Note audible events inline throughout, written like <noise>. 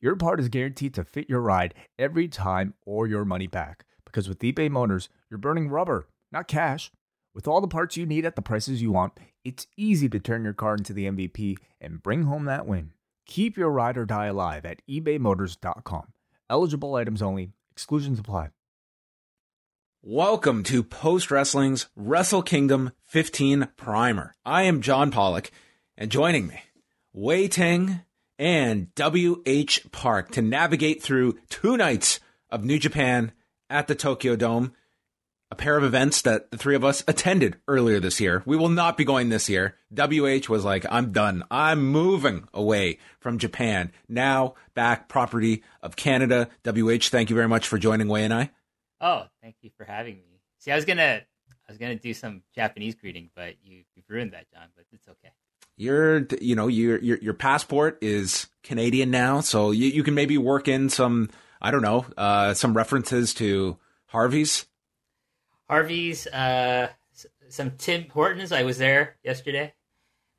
your part is guaranteed to fit your ride every time or your money back. Because with eBay Motors, you're burning rubber, not cash. With all the parts you need at the prices you want, it's easy to turn your car into the MVP and bring home that win. Keep your ride or die alive at ebaymotors.com. Eligible items only, exclusions apply. Welcome to Post Wrestling's Wrestle Kingdom 15 Primer. I am John Pollock, and joining me, Wai Ting and WH Park to navigate through two nights of New Japan at the Tokyo Dome, a pair of events that the three of us attended earlier this year. We will not be going this year. WH was like, I'm done. I'm moving away from Japan. Now back property of Canada. WH, thank you very much for joining Wai and I. Oh, thank you for having me. See, I was gonna, I was gonna do some Japanese greeting, but you, you've ruined that, John. But it's okay. You're, you know, your your your passport is Canadian now, so you, you can maybe work in some, I don't know, uh, some references to Harvey's. Harvey's, uh, some Tim Hortons. I was there yesterday.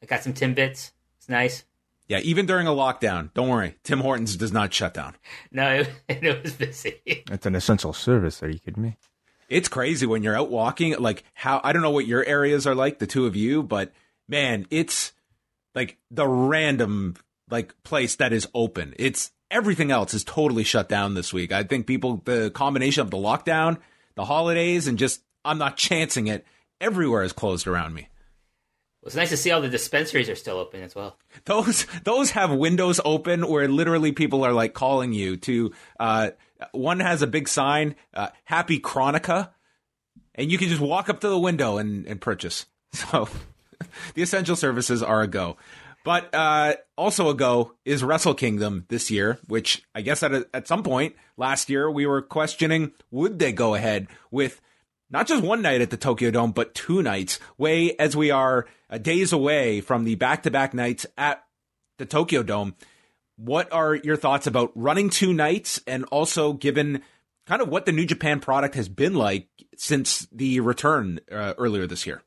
I got some Timbits. It's nice. Yeah, even during a lockdown, don't worry, Tim Hortons does not shut down. No, <laughs> it, it was busy. It's an essential service. Are you kidding me? It's crazy when you're out walking, like how I don't know what your areas are like, the two of you, but man, it's like the random like place that is open. It's everything else is totally shut down this week. I think people the combination of the lockdown, the holidays, and just I'm not chancing it. Everywhere is closed around me. It was nice to see all the dispensaries are still open as well. Those those have windows open where literally people are like calling you to. Uh, one has a big sign, uh, "Happy Chronica," and you can just walk up to the window and, and purchase. <laughs> So <laughs> the essential services are a go. But uh, also a go is Wrestle Kingdom this year, which I guess at a, at some point last year we were questioning would they go ahead with not just one night at the Tokyo Dome, but two nights. Wai as we are days away from the back to back nights at the Tokyo Dome. What are your thoughts about running two nights and also given kind of what the New Japan product has been like since the return uh, earlier this year?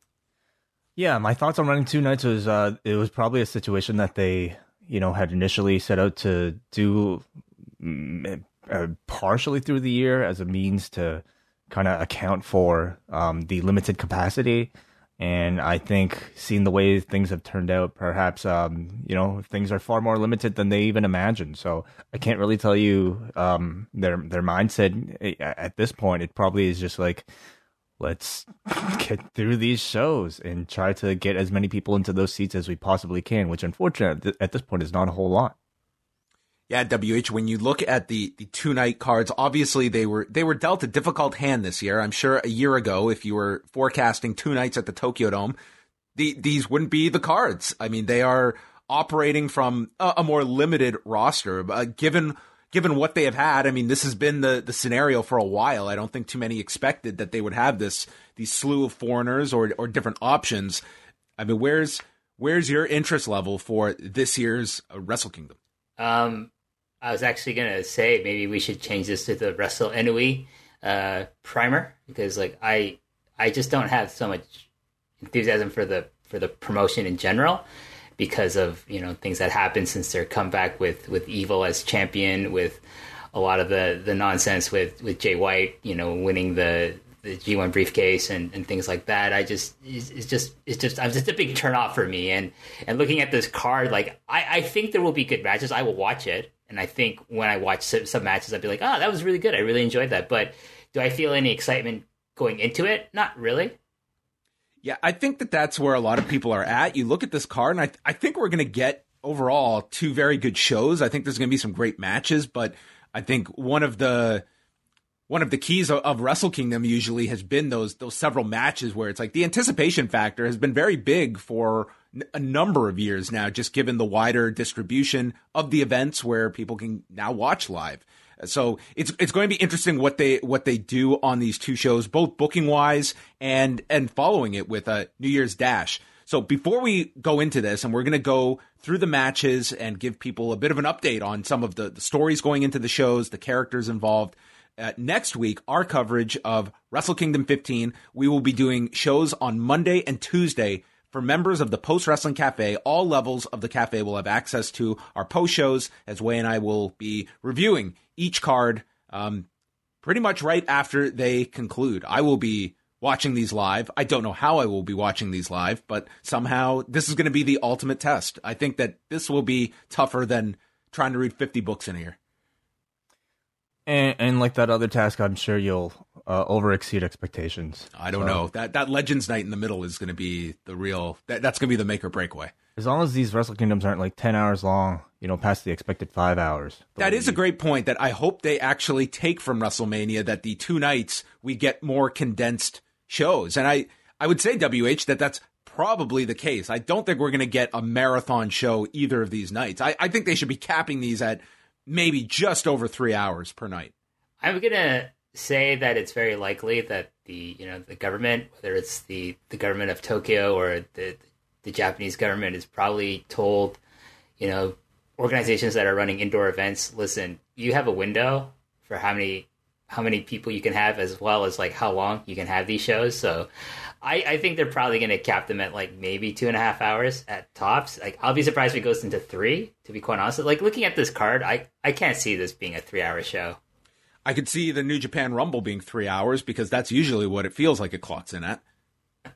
Yeah, my thoughts on running two nights was uh, it was probably a situation that they, you know, had initially set out to do mm, uh, partially through the year as a means to kind of account for um, the limited capacity. And I think seeing the way things have turned out, perhaps um, you know things are far more limited than they even imagined. So I can't really tell you um, their their mindset eh, at this point. It probably is just like let's <laughs> get through these shows and try to get as many people into those seats as we possibly can. Which, unfortunately, at this point, is not a whole lot. Yeah, WH, when you look at the, the two night cards, obviously they were they were dealt a difficult hand this year. I'm sure a year ago, if you were forecasting two nights at the Tokyo Dome, the, these wouldn't be the cards. I mean, they are operating from a, a more limited roster. Uh, given given what they have had, I mean, this has been the, the scenario for a while. I don't think too many expected that they would have this these slew of foreigners or or different options. I mean, where's where's your interest level for this year's uh, Wrestle Kingdom? Um, I was actually gonna say maybe we should change this to the Wrestle Inui uh, primer because like I I just don't have so much enthusiasm for the for the promotion in general because of you know things that happened since their comeback with with Evil as champion with a lot of the the nonsense with with Jay White you know winning the the G1 briefcase and, and things like that. I just it's, just it's just I'm just a big turn off for me. And and looking at this card, like I, I think there will be good matches. I will watch it, and I think when I watch some, some matches, I'd be like, oh, that was really good. I really enjoyed that. But do I feel any excitement going into it? Not really. Yeah, I think that that's where a lot of people are at. You look at this card, and I I think we're going to get overall two very good shows. I think there's going to be some great matches, but I think one of the one of the keys of, of, Wrestle Kingdom usually has been those those several matches where it's like the anticipation factor has been very big for a number of years now, just given the wider distribution of the events where people can now watch live. So it's it's going to be interesting what they what they do on these two shows, both booking wise and and following it with a New Year's Dash. So before we go into this, and we're going to go through the matches and give people a bit of an update on some of the, the stories going into the shows, the characters involved. Uh, next week, our coverage of Wrestle Kingdom 15, we will be doing shows on Monday and Tuesday for members of the Post Wrestling Cafe, all levels of the cafe will have access to our post shows as Wai and I will be reviewing each card um, pretty much right after they conclude. I will be watching these live. I don't know how I will be watching these live, but somehow this is going to be the ultimate test. I think that this will be tougher than trying to read 50 books in a year. And, and like that other task, I'm sure you'll uh, over exceed expectations. I don't so. know that that Legends Night in the middle is going to be the real. That, that's going to be the make or break Wai. As long as these Wrestle Kingdoms aren't like ten hours long, you know, past the expected five hours. That is a great point. That I hope they actually take from WrestleMania. That the two nights we get more condensed shows, and I I would say WH that that's probably the case. I don't think we're going to get a marathon show either of these nights. I, I think they should be capping these at maybe just over three hours per night. I'm gonna say that it's very likely that the you know the government, whether it's the the government of Tokyo or the the Japanese government, is probably told, you know, organizations that are running indoor events, listen, you have a window for how many how many people you can have, as well as like how long you can have these shows. So. I, I think they're probably going to cap them at like maybe two and a half hours at tops. Like I'll be surprised if it goes into three. To be quite honest, like looking at this card, I I can't see this being a three hour show. I could see the New Japan Rumble being three hours because that's usually what it feels like it clocks in at.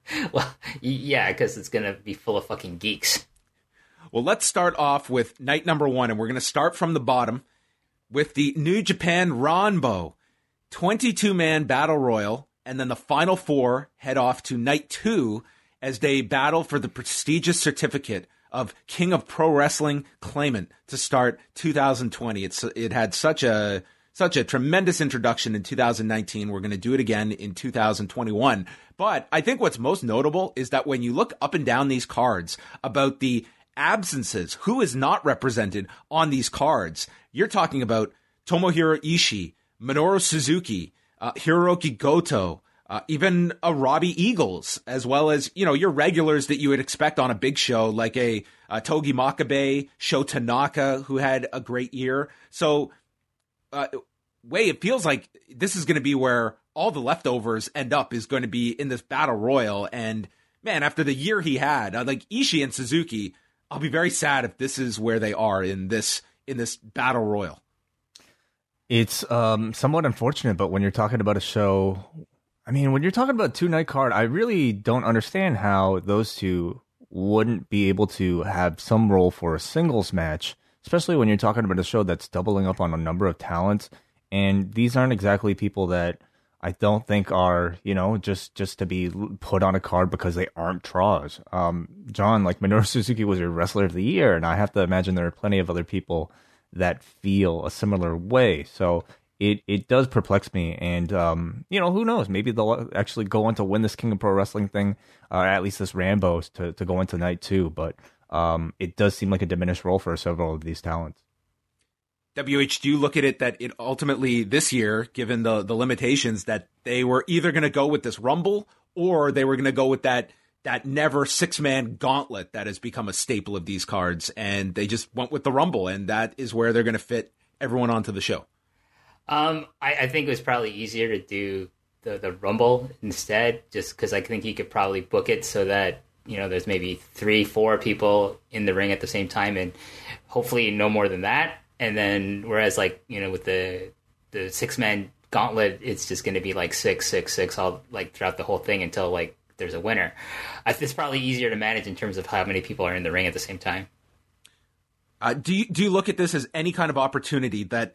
<laughs> well, yeah, because it's going to be full of fucking geeks. Well, let's start off with night number one, and we're going to start from the bottom with the New Japan Rambo 22 man battle royal. And then the final four head off to night two as they battle for the prestigious certificate of King of Pro Wrestling claimant to start 2020. It's it had such a such a tremendous introduction in 2019. We're going to do it again in 2021. But I think what's most notable is that when you look up and down these cards about the absences, who is not represented on these cards, you're talking about Tomohiro Ishii, Minoru Suzuki, uh, Hiroki Goto, uh, even a Robbie Eagles, as well as you know your regulars that you would expect on a big show like a, a Togi Makabe, Sho Tanaka, who had a great year. So uh, Wai it feels like this is going to be where all the leftovers end up is going to be in this battle royal. And man, after the year he had, uh, like Ishii and Suzuki, I'll be very sad if this is where they are in this in this battle royal. It's um, somewhat unfortunate, but when you're talking about a show, I mean, when you're talking about two night card, I really don't understand how those two wouldn't be able to have some role for a singles match especially when you're talking about a show that's doubling up on a number of talents. And these aren't exactly people that I don't think are, you know, just just to be put on a card because they aren't draws. Um, John, like Minoru <laughs> Suzuki was your wrestler of the year, and I have to imagine there are plenty of other people that feel a similar way. So it it does perplex me, and um, you know, who knows? Maybe they'll actually go on to win this King of Pro Wrestling thing, uh, at least this Rambo's to to go into night two. But um, it does seem like a diminished role for several of these talents. WH, do you look at it that it ultimately this year, given the the limitations, that they were either going to go with this Rumble or they were going to go with that that never six man gauntlet that has become a staple of these cards, and they just went with the Rumble, and that is where they're going to fit everyone onto the show. Um, I, I think it was probably easier to do the the Rumble instead, just because I think you could probably book it so that you know there's maybe three four people in the ring at the same time and hopefully no more than that. And then whereas like you know with the the six man gauntlet it's just going to be like six six six all like throughout the whole thing until like there's a winner. It's probably easier to manage in terms of how many people are in the ring at the same time. Uh, do you do you look at this as any kind of opportunity that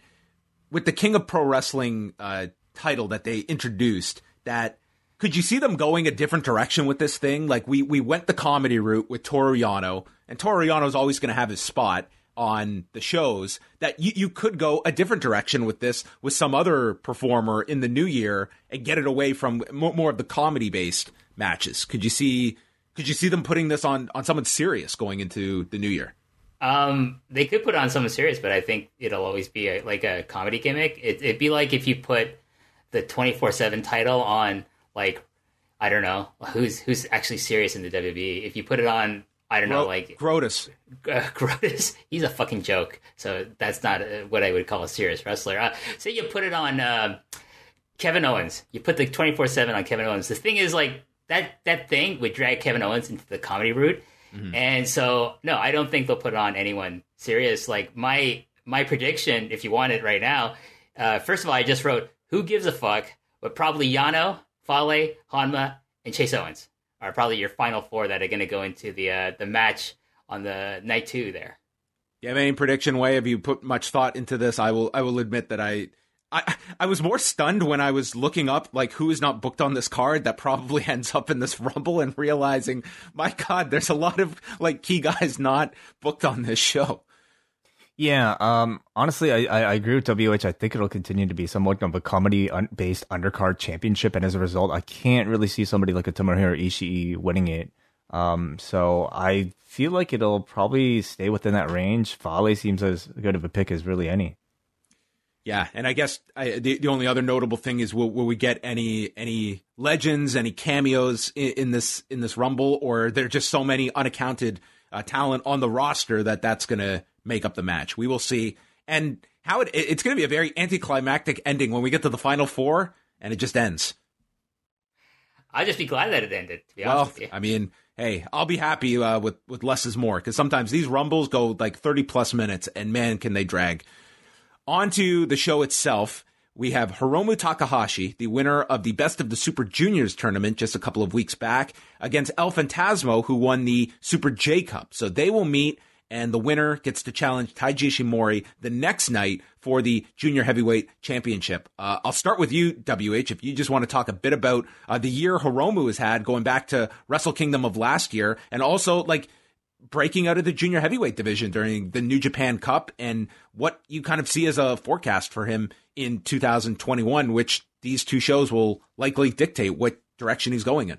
with the king of pro wrestling uh, title that they introduced that could you see them going a different direction with this thing? Like we we went the comedy route with Toru Yano, and is always going to have his spot on the shows. That you, you could go a different direction with this with some other performer in the new year and get it away from more, more of the comedy based matches. Could you see? Could you see them putting this on on someone serious going into the new year? Um, they could put on someone serious, but I think it'll always be a, like a comedy gimmick. It, it'd be like if you put the twenty four seven title on like I don't know <laughs> who's who's actually serious in the WWE. If you put it on, I don't know, like Grotus. uh, <laughs> Grotus, he's a fucking joke. So that's not uh, what I would call a serious wrestler. Uh, say you put it on uh, Kevin Owens. You put the twenty four seven on Kevin Owens. The thing is, like that that thing would drag Kevin Owens into the comedy route, and so no, I don't think they'll put it on anyone serious. Like my my prediction, if you want it right now, uh, first of all, I just wrote who gives a fuck, but probably Yano, Fale, Honma, and Chase Owens are probably your final four that are going to go into the uh, the match on the night two there. Do you have any prediction Wai? Have you put much thought into this? I will. I will admit that I, I, I was more stunned when I was looking up like who is not booked on this card that probably <laughs> ends up in this rumble and realizing, my God, there's a lot of like key guys not booked on this show. Yeah, um, honestly, I, I, agree with WH. I think it'll continue to be somewhat of a comedy based undercard championship, and as a result, I can't really see somebody like a Tomohiro Ishii winning it. Um, so I feel like it'll probably stay within that range. Fale seems as good of a pick as really any. Yeah, and I guess I, the the only other notable thing is will, will we get any any legends, any cameos in, in this in this rumble, or there are just so many unaccounted uh, talent on the roster that that's to make up the match. We will see, and how it it's going to be a very anticlimactic ending when we get to the final four, and it just ends. I'd just be glad that it ended. To be Well, honest with you, I mean, hey, I'll be happy uh, with with less is more because sometimes these rumbles go like thirty plus minutes, and man, can they drag. On to the show itself. We have Hiromu Takahashi, the winner of the Best of the Super Juniors tournament just a couple of weeks back, against El Fantasmo, who won the Super J Cup. So they will meet, and the winner gets to challenge Taiji Ishimori the next night for the Junior Heavyweight Championship. Uh, I'll start with you, WH, if you just want to talk a bit about uh, the year Hiromu has had, going back to Wrestle Kingdom of last year, and also like breaking out of the junior heavyweight division during the New Japan Cup and what you kind of see as a forecast for him in 2021, which these two shows will likely dictate what direction he's going in.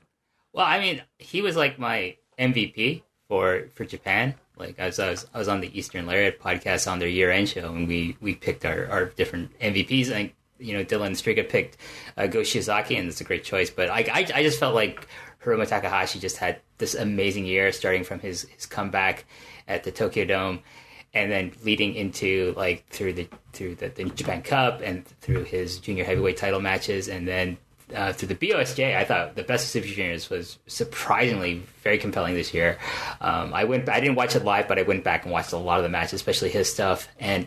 well, I mean, he was like my MVP for for Japan. Like as I was, I was on the Eastern Lariat podcast on their year end show, and we we picked our, our different MVPs. And you know, Dylan Striga picked uh, Go Shiozaki, and it's a great choice. But I, I I just felt like Hiromu Takahashi just had this amazing year, starting from his his comeback at the Tokyo Dome, and then leading into like through the through the, the Japan Cup and through his junior heavyweight title matches, and then through the BOSJ, I thought the best of Super Juniors was surprisingly very compelling this year. Um, I went, I didn't watch it live, but I went back and watched a lot of the matches, especially his stuff, and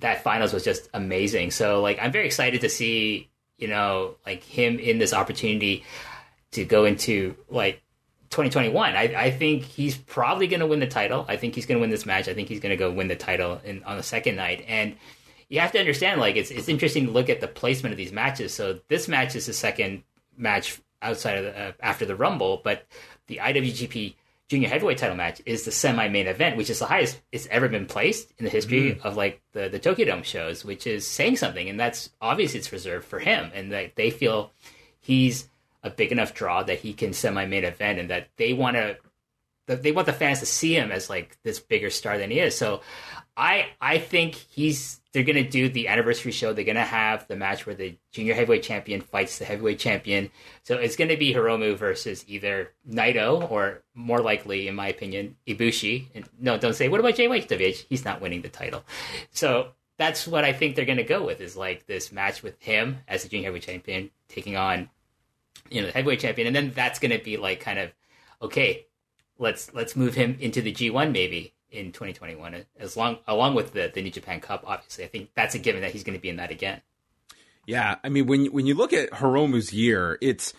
that finals was just amazing. So, like, I'm very excited to see, you know, like him in this opportunity to go into like 2021. I, I think he's probably going to win the title. I think he's going to win this match. I think he's going to go win the title in, on the second night. And you have to understand, like, it's it's interesting to look at the placement of these matches. So this match is the second match outside of the, uh, after the Rumble, but the IWGP Junior Heavyweight Title match is the semi-main event, which is the highest it's ever been placed in the history of like the the Tokyo Dome shows, which is saying something, and that's obviously it's reserved for him, and that they feel he's a big enough draw that he can semi-main event, and that they want to they want the fans to see him as like this bigger star than he is. So I I think he's they're gonna do the anniversary show. They're gonna have the match where the junior heavyweight champion fights the heavyweight champion. So it's gonna be Hiromu versus either Naito or more likely, in my opinion, Ibushi. And no, don't say what about JYWH? He's not winning the title. So that's what I think they're gonna go with is like this match with him as the junior heavyweight champion taking on you know the heavyweight champion, and then that's gonna be like kind of okay. Let's let's move him into the G1 maybe in 2021 as long along with the the New Japan Cup obviously I think that's a given that he's going to be in that again Yeah, I mean when when you look at Hiromu's year, it's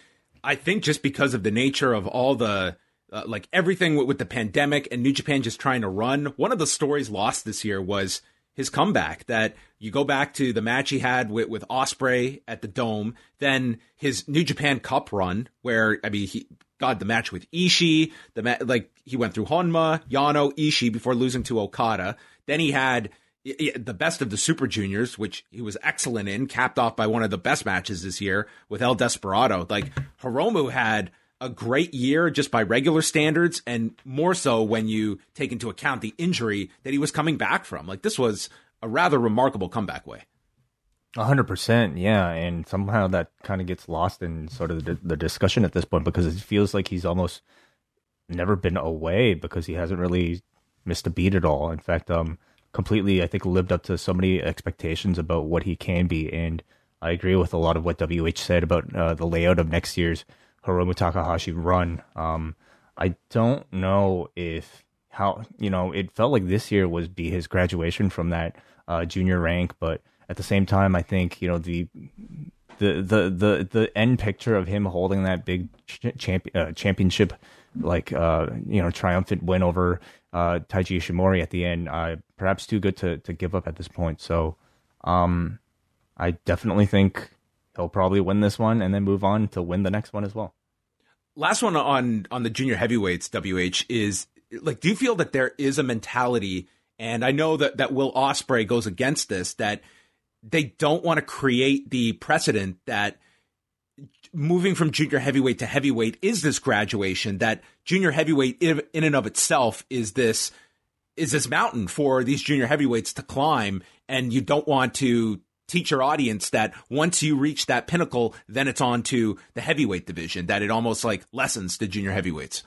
I think just because of the nature of all the uh, like everything with, with the pandemic and New Japan just trying to run. One of the stories lost this year was his comeback. That you go back to the match he had with with Ospreay at the Dome, then his New Japan Cup run, where I mean he got the match with Ishii, the ma- like he went through Honma, Yano, Ishii before losing to Okada. Then he had the best of the Super Juniors, which he was excellent in, capped off by one of the best matches this year with El Desperado. Like Hiromu had a great year just by regular standards, and more so when you take into account the injury that he was coming back from. Like this was a rather remarkable comeback Wai. Hundred percent, yeah, and somehow that kind of gets lost in sort of the, the discussion at this point because it feels like he's almost never been away because he hasn't really missed a beat at all. In fact, um, completely, I think lived up to so many expectations about what he can be, and I agree with a lot of what WH said about uh, the layout of next year's Hiromu Takahashi run. Um, I don't know if how you know it felt like this year was be his graduation from that uh, junior rank, but at the same time, I think you know the the the the the end picture of him holding that big champion uh, championship like uh, you know triumphant win over uh, Taiji Ishimori at the end, uh, perhaps too good to to give up at this point. So, um, I definitely think he'll probably win this one and then move on to win the next one as well. Last one on on the junior heavyweights, WH is like, do you feel that there is a mentality? And I know that that Will Ospreay goes against this that they don't want to create the precedent that moving from junior heavyweight to heavyweight is this graduation that junior heavyweight in, and of itself is this is this mountain for these junior heavyweights to climb. And you don't want to teach your audience that once you reach that pinnacle then it's on to the heavyweight division that it almost like lessens the junior heavyweights.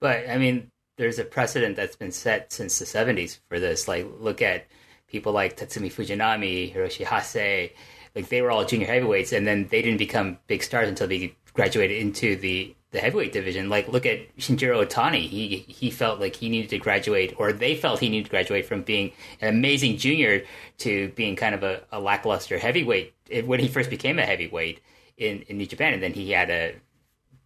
But i mean there's a precedent that's been set since the 70s for this. Like look at people like tatsumi fujinami hiroshi hase like they were all junior heavyweights, and then they didn't become big stars until they graduated into the the heavyweight division. Like look at Shinjiro Otani. He he felt like he needed to graduate, or they felt he needed to graduate from being an amazing junior to being kind of a, a lackluster heavyweight eh, when he first became a heavyweight in in New Japan, and then he had to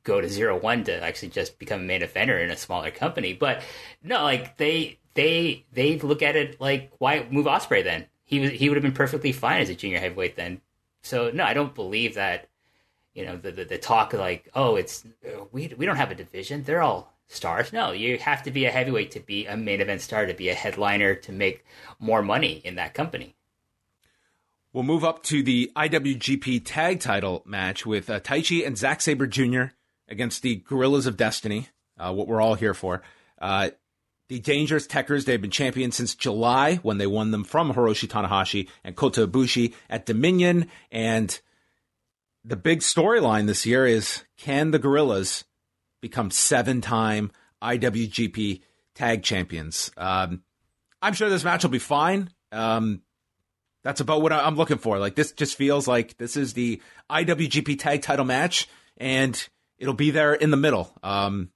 go to zero one to actually just become a main offender in a smaller company. But no, like they they they look at it like why move Ospreay then? he was he would have been perfectly fine as a junior heavyweight then. So no, I don't believe that. You know the the, the talk like oh it's we we don't have a division they're all stars. No, you have to be a heavyweight to be a main event star to be a headliner to make more money in that company. We'll move up to the IWGP Tag Title match with uh, Taichi and Zack Sabre Jr. against the Guerrillas of Destiny. Uh, what we're all here for. Uh, the Dangerous Tekkers, they've been champions since July when they won them from Hiroshi Tanahashi and Kota Ibushi at Dominion. And the big storyline this year is can the Guerrillas become seven time IWGP tag champions? Um, I'm sure this match will be fine. Um, that's about what I'm looking for. Like this just feels like this is the IWGP tag title match and it'll be there in the middle. Um,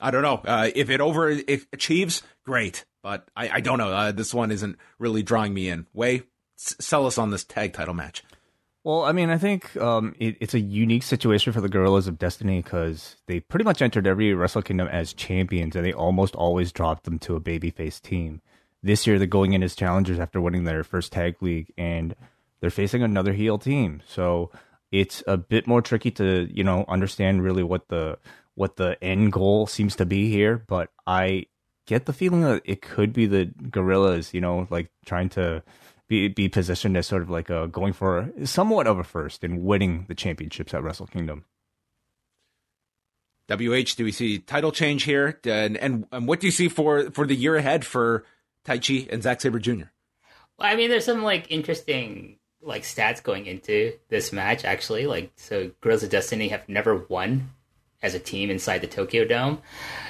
I don't know. Uh, if it over if achieves, great. But I, I don't know. Uh, this one isn't really drawing me in. Wai, s- sell us on this tag title match. Well, I mean, I think um, it, it's a unique situation for the Guerrillas of Destiny because they pretty much entered every Wrestle Kingdom as champions, and they almost always dropped them to a babyface team. This year, they're going in as challengers after winning their first tag league, and they're facing another heel team. So it's a bit more tricky to you know understand really what the what the end goal seems to be here, but I get the feeling that it could be the guerrillas, you know, like trying to be be positioned as sort of like a going for somewhat of a first in winning the championships at Wrestle Kingdom. WH, do we see title change here? And, and, and what do you see for for the year ahead for Taichi and Zack Sabre Jr.? Well, I mean, there's some like interesting like stats going into this match actually. Like, so Guerrillas of Destiny have never won as a team inside the Tokyo Dome.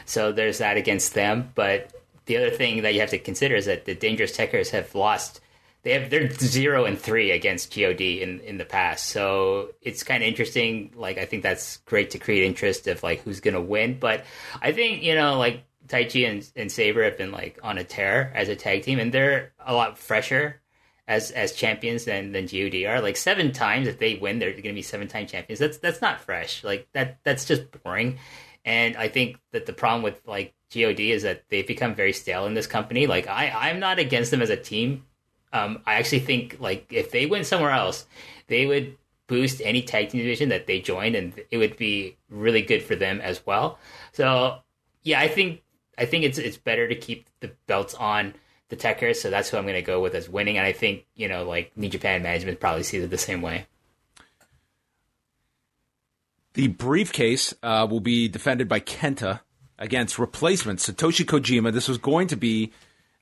So there's that against them. But the other thing that you have to consider is that the Dangerous Tekkers have lost. They have they're zero and three against God in in the past. So it's kind of interesting. Like I think that's great to create interest of like who's gonna win. But I think you know like Taichi and, and Sabre have been like on a tear as a tag team, and they're a lot fresher as as champions than than God are. Like seven times, if they win, they're going to be seven time champions. That's that's not fresh. Like that that's just boring. And I think that the problem with like God is that they've become very stale in this company. Like I I'm not against them as a team. Um, I actually think like if they went somewhere else, they would boost any tag team division that they joined, and it would be really good for them as well. So yeah, I think I think it's it's better to keep the belts on the Tekkers, so that's who I'm going to go with as winning. And I think you know, like New Japan management probably sees it the same way. The briefcase uh, will be defended by Kenta against replacement Satoshi Kojima. This was going to be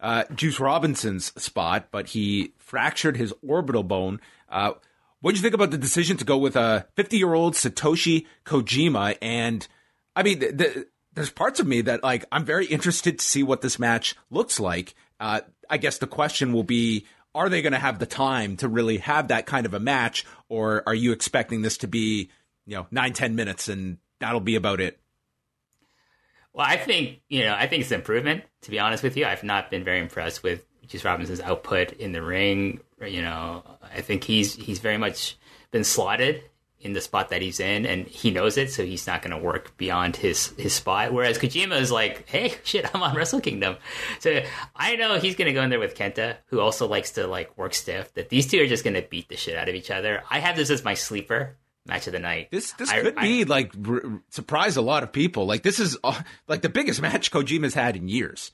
uh, Juice Robinson's spot, but he fractured his orbital bone. Uh, what do you think about the decision to go with a 50 year old Satoshi Kojima? And I mean, the, the, there's parts of me that like I'm very interested to see what this match looks like. Uh, I guess the question will be: Are they going to have the time to really have that kind of a match, or are you expecting this to be, you know, nine ten minutes and that'll be about it? Well, I think you know, I think it's improvement. To be honest with you, I've not been very impressed with Juice Robinson's output in the ring. You know, I think he's he's very much been slotted in the spot that he's in, and he knows it, so he's not going to work beyond his his spot. Whereas Kojima is like, "Hey, <laughs> shit, I'm on Wrestle Kingdom," so I know he's going to go in there with Kenta, who also likes to like work stiff. That these two are just going to beat the shit out of each other. I have this as my sleeper match of the night. This this I- could I- be like r- surprise a lot of people. Like this is uh, like the biggest match Kojima's had in years.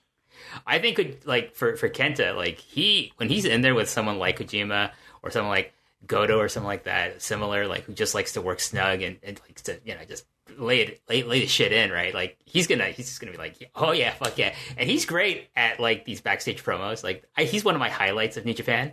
I think could like for for Kenta, like he when he's in there with someone like Kojima or someone like Goto or something like that, similar, like who just likes to work snug and, and likes to you know just lay it lay, lay the shit in, right? Like he's gonna he's just gonna be like, oh yeah, fuck yeah, and he's great at like these backstage promos. Like I, he's one of my highlights of New Japan.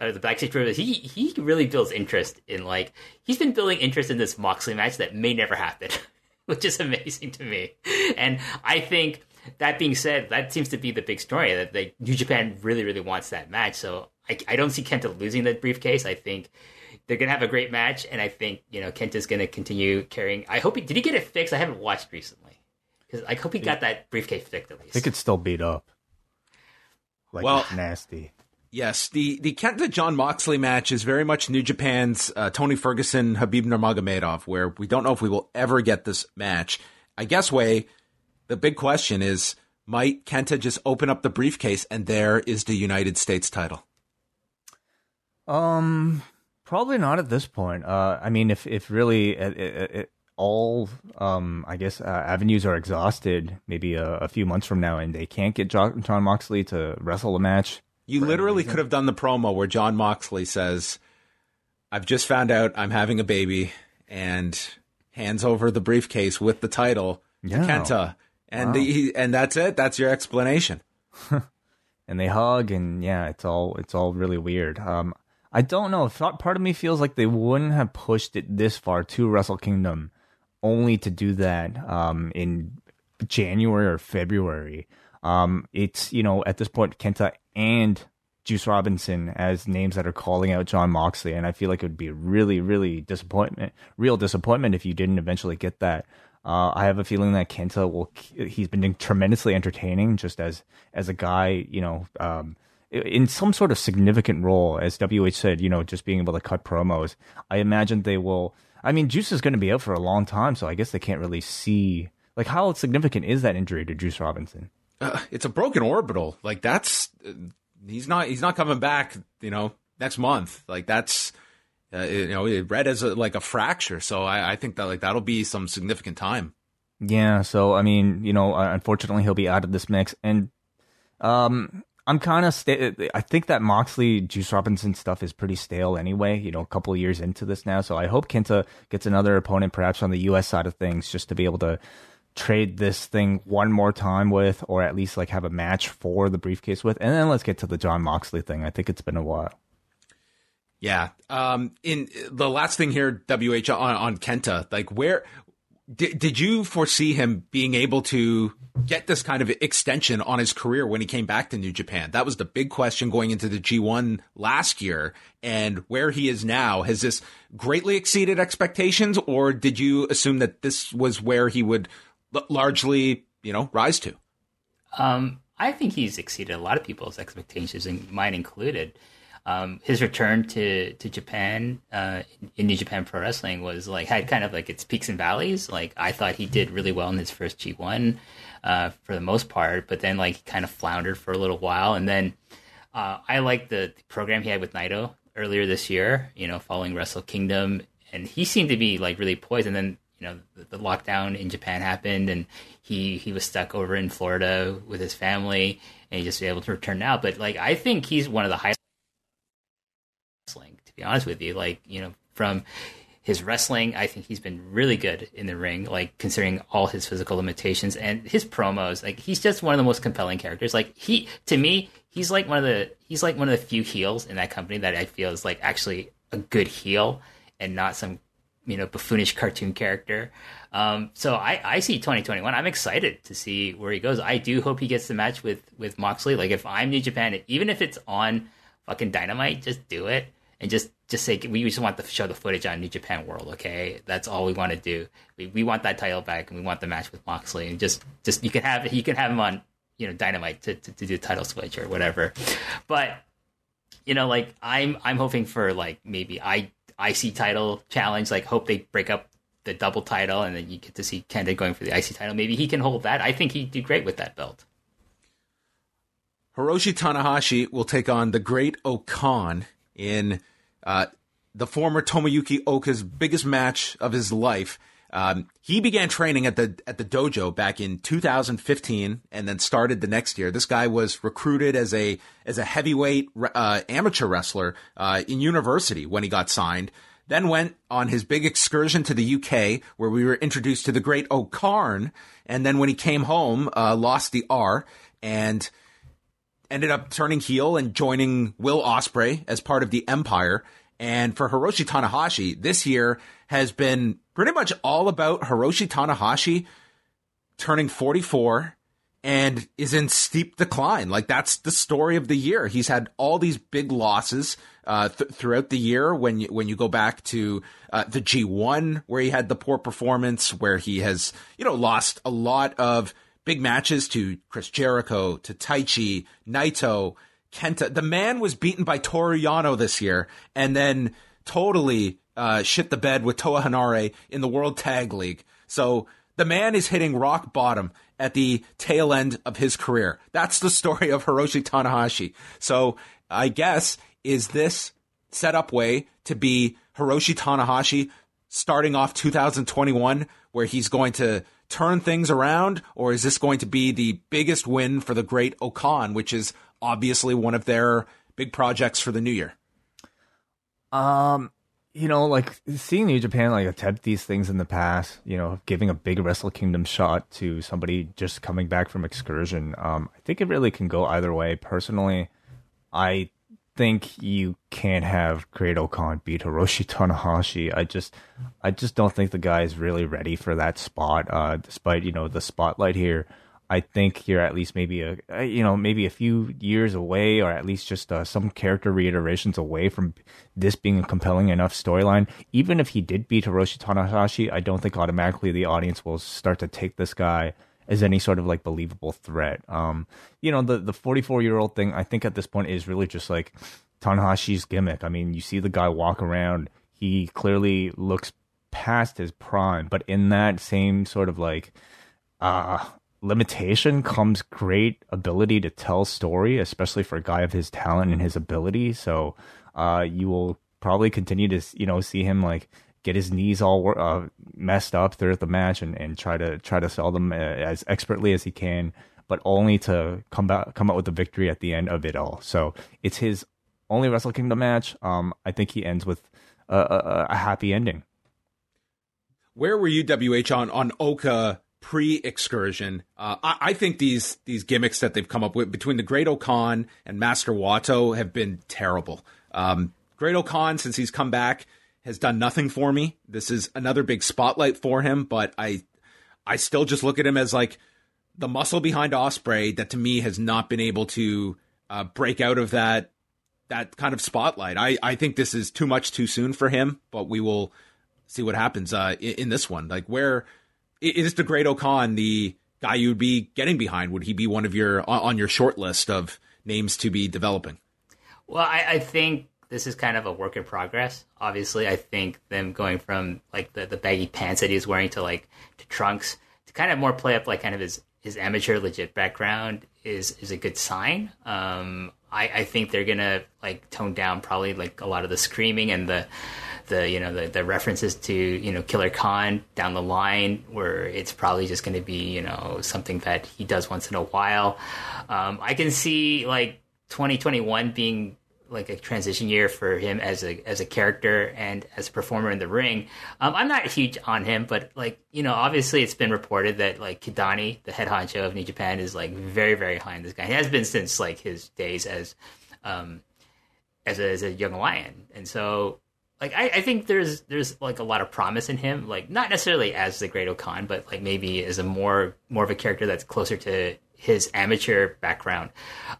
Uh, the backstage promos, he he really builds interest in like he's been building interest in this Moxley match that may never happen. <laughs> which is amazing to me. And I think that being said, that seems to be the big story that they, New Japan really, really wants that match. So I, I don't see Kenta losing that briefcase. I think they're gonna have a great match, and I think you know Kenta's gonna continue carrying. I hope he did he get it fixed. I haven't watched recently because I hope he got that briefcase fixed at least. They could still beat up. Like Well- nasty. Yes, the the Kenta John Moxley match is very much New Japan's uh, Tony Ferguson Khabib Nurmagomedov, where we don't know if we will ever get this match. I guess Wai the big question is might Kenta just open up the briefcase and there is the United States title? Um, probably not at this point. Uh, I mean, if if really it, it, it, all um, I guess uh, avenues are exhausted, maybe a, a few months from now, and they can't get Jo- John Moxley to wrestle a match. You literally could have done the promo where John Moxley says, "I've just found out I'm having a baby," and hands over the briefcase with the title Yeah. to Kenta, and the, he, and that's it. That's your explanation. <laughs> and they hug and yeah it's all it's all really weird um i don't know part of me feels like they wouldn't have pushed it this far to wrestle kingdom only to do that um in january or february um it's you know at this point kenta and juice robinson as names that are calling out john moxley and i feel like it would be really really disappointment real disappointment if you didn't eventually get that uh, I have a feeling that Kenta will. He's been tremendously entertaining, just as as a guy, you know, um, in some sort of significant role. As WH said, you know, just being able to cut promos. I imagine they will. I mean, Juice is going to be out for a long time, so I guess they can't really see like how significant is that injury to Juice Robinson. Uh, it's a broken orbital. Like that's uh, he's not he's not coming back. You know, next month. Like that's. Uh, you know, it read as a, like a fracture, so I, I think that like that'll be some significant time. Yeah, so I mean, you know, uh, unfortunately, he'll be out of this mix, and um, I'm kind of sta- I think that Moxley Juice Robinson stuff is pretty stale anyway. You know, a couple years into this now, so I hope Kenta gets another opponent, perhaps on the U.S. side of things, just to be able to trade this thing one more time with, or at least like have a match for the briefcase with, and then let's get to the John Moxley thing. I think it's been a while. Yeah. Um. In the last thing here, WH on, on Kenta, like where did did you foresee him being able to get this kind of extension on his career when he came back to New Japan? That was the big question going into the G1 last year, and where he is now. Has this greatly exceeded expectations, or did you assume that this was where he would l- largely, you know, rise to? Um, I think he's exceeded a lot of people's expectations, and mine included. Um, his return to to Japan uh, in New Japan Pro Wrestling was like had kind of like its peaks and valleys. Like I thought he did really well in his first G one uh, for the most part, but then like he kind of floundered for a little while, and then uh, I liked the, the program he had with Naito earlier this year. You know, following Wrestle Kingdom, and he seemed to be like really poised. And then you know the, the lockdown in Japan happened, and he he was stuck over in Florida with his family, and he just was able to return now. But like I think he's one of the highest be honest with you, like you know from his wrestling, I think he's been really good in the ring, like considering all his physical limitations and his promos. Like he's just one of the most compelling characters. Like he, to me, he's like one of the he's like one of the few heels in that company that I feel is like actually a good heel and not some you know buffoonish cartoon character. Um, so I, I see 2021. I'm excited to see where he goes. I do hope he gets the match with with Moxley. Like if I'm New Japan, even if it's on fucking Dynamite, just do it and just just say we just want to show the footage on New Japan World. Okay, that's all we want to do. We, we want that title back, and we want the match with Moxley. And just just you can have you can have him on you know Dynamite to, to, to do title switch or whatever. But you know, like I'm I'm hoping for like maybe I IC title challenge. Like hope they break up the double title, and then you get to see Kenta going for the IC title. Maybe he can hold that. I think he'd do great with that belt. Hiroshi Tanahashi will take on the Great O-Khan in uh, the former Tomoyuki Oka's biggest match of his life. Um, he began training at the at the dojo back in 2015, and then started the next year. This guy was recruited as a as a heavyweight uh, amateur wrestler uh, in university when he got signed. Then went on his big excursion to the UK, where we were introduced to the great O-Khan. And then when he came home, uh, lost the R and ended up turning heel and joining Will Ospreay as part of the Empire. And for Hiroshi Tanahashi, this year has been pretty much all about Hiroshi Tanahashi turning 44 and is in steep decline. Like that's the story of the year. He's had all these big losses uh, th- throughout the year. When you, when you go back to uh, the G1, where he had the poor performance, where he has you know lost a lot of big matches to Chris Jericho, to Taichi, Naito, Kenta. The man was beaten by Toru Yano this year, and then totally uh, shit the bed with Toa Henare in the World Tag League. So the man is hitting rock bottom at the tail end of his career. That's the story of Hiroshi Tanahashi. So I guess is this set up Wai to be Hiroshi Tanahashi starting off 2021 where he's going to turn things around, or is this going to be the biggest win for the great O-Khan, which is obviously one of their big projects for the new year? Um, you know, like seeing New Japan like attempt these things in the past, you know, giving a big Wrestle Kingdom shot to somebody just coming back from excursion. Um, I think it really can go either way. Personally, I think you can't have Great O-Khan beat Hiroshi Tanahashi. I just, I just don't think the guy is really ready for that spot. Uh, despite you know the spotlight here, I think you're at least maybe a, you know, maybe a few years away, or at least just uh, some character reiterations away from this being a compelling enough storyline. Even if he did beat Hiroshi Tanahashi, I don't think automatically the audience will start to take this guy as any sort of like believable threat. Um, you know, the the 44 year old thing, I think at this point is really just like Tanahashi's gimmick. I mean, you see the guy walk around, he clearly looks past his prime, but in that same sort of like uh limitation comes great ability to tell story, especially for a guy of his talent and his ability. So, uh, you will probably continue to, you know, see him like get his knees all uh, messed up throughout the match and, and try to try to sell them uh, as expertly as he can, but only to come back come out with the victory at the end of it all. So it's his only Wrestle Kingdom match. Um, I think he ends with a, a, a happy ending. Where were you, WH, on on Oka pre excursion? Uh, I, I, think these these gimmicks that they've come up with between the Great O-Khan and Master Wato have been terrible. Um, Great O-Khan, since he's come back, has done nothing for me. This is another big spotlight for him, but I I still just look at him as like the muscle behind Ospreay that to me has not been able to uh, break out of that that kind of spotlight. I, I think this is too much too soon for him, but we will see what happens uh, in, in, this one. Like where is the Great O-Khan the guy you'd be getting behind? Would he be one of your on your short list of names to be developing? Well, I, I think this is kind of a work in progress. Obviously, I think them going from like the, the baggy pants that he's wearing to like to trunks to kind of more play up like kind of his his amateur legit background is is a good sign. Um, I, I think they're gonna like tone down probably like a lot of the screaming and the the you know the, the references to you know Killer Khan down the line, where it's probably just going to be you know something that he does once in a while. Um, I can see like 2021 being like a transition year for him as a as a character and as a performer in the ring. Um, I'm not huge on him, but like you know, obviously it's been reported that like Kidani, the head honcho of New Japan, is like very very high on this guy. He has been since like his days as um, as a, as a young lion, and so like I, I think there's there's like a lot of promise in him. Like not necessarily as the Great-O-Khan, but like maybe as a more more of a character that's closer to his amateur background.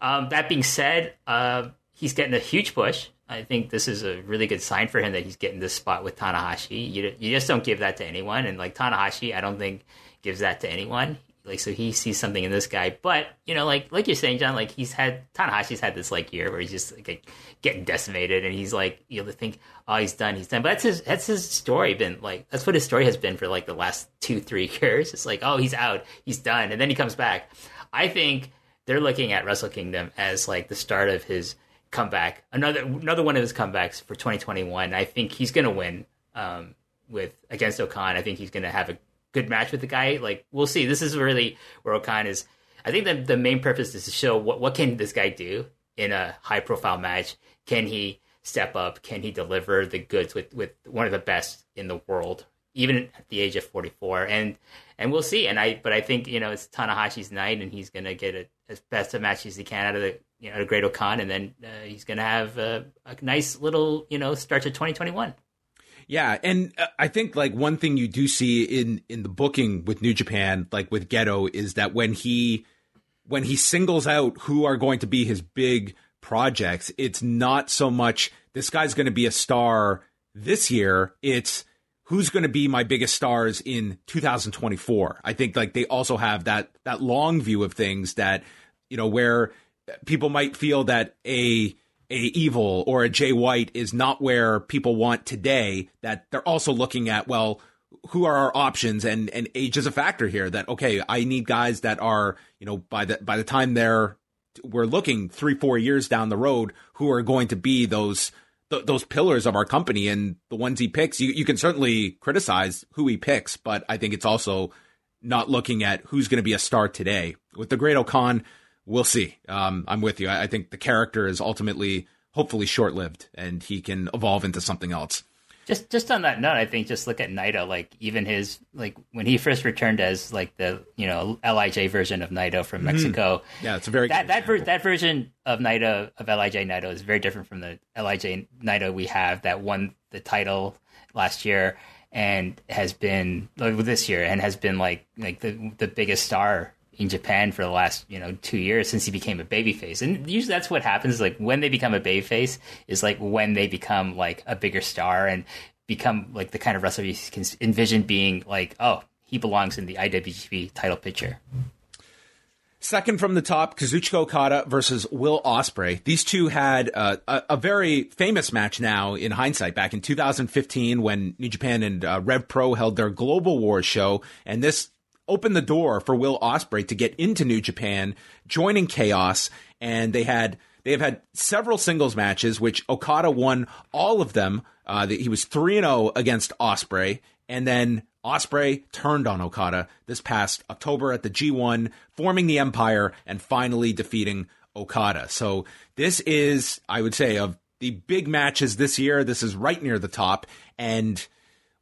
Um, that being said, uh, he's getting a huge push. I think this is a really good sign for him that he's getting this spot with Tanahashi. You you just don't give that to anyone, and like Tanahashi, I don't think gives that to anyone. Like so, he sees something in this guy. But you know, like like you're saying, John, like he's had Tanahashi's had this like year where he's just like getting decimated, and he's like you know think, oh, he's done, he's done. But that's his that's his story been like that's what his story has been for like the last two three <laughs> years. It's like oh, he's out, he's done, and then he comes back. I think they're looking at Wrestle Kingdom as like the start of his comeback, another another one of his comebacks for 2021. I think he's going to win um, with against O-Khan. I think he's going to have a good match with the guy. Like we'll see. This is really where O-Khan is. I think that the main purpose is to show what what can this guy do in a high profile match. Can he step up? Can he deliver the goods with with one of the best in the world, even at the age of 44? And and we'll see. And I but I think you know it's Tanahashi's night, and he's going to get a, as best a match as he can out of the you know, a Great-O-Khan, and then uh, he's going to have a, a, nice little, you know, start to 2021. Yeah, and uh, I think like one thing you do see in in the booking with New Japan, like with Gedo, is that when he when he singles out who are going to be his big projects, it's not so much this guy's going to be a star this year. It's who's going to be my biggest stars in 2024. I think like they also have that that long view of things that you know where people might feel that a a evil or a Jay White is not where people want today. That they're also looking at well, who are our options and and age is a factor here. That okay, I need guys that are you know by the by the time they're we're looking three four years down the road who are going to be those th- those pillars of our company and the ones he picks. You you can certainly criticize who he picks, but I think it's also not looking at who's going to be a star today. With the Great-O-Khan, we'll see. Um, I'm with you. I, I, think the character is ultimately, hopefully, short lived, and he can evolve into something else. Just, just on that note, I think just look at Naito. Like even his, like when he first returned as like the you know Lij version of Naito from mm-hmm. Mexico. Mm-hmm. Yeah, it's a very that that, ver- that version of Naito of Lij Naito is very different from the Lij Naito we have that won the title last year and has been like, this year and has been like like the the biggest star in Japan for the last you know two years since he became a babyface, and usually that's what happens. Like when they become a babyface is like when they become like a bigger star and become like the kind of wrestler you can envision being like, oh, he belongs in the IWGP title picture. Second from the top, Kazuchika Okada versus Will Ospreay. These two had uh, a, a, very famous match now in hindsight back in 2015 when New Japan and uh, Rev Pro held their Global Wars show. And this opened the door for Will Ospreay to get into New Japan, joining Chaos, and they had they have had several singles matches, which Okada won all of them. Uh, he was three and zero oh against Ospreay, and then Ospreay turned on Okada this past October at the G1, forming the Empire and finally defeating Okada. So this is, I would say, of the big matches this year. This is right near the top, and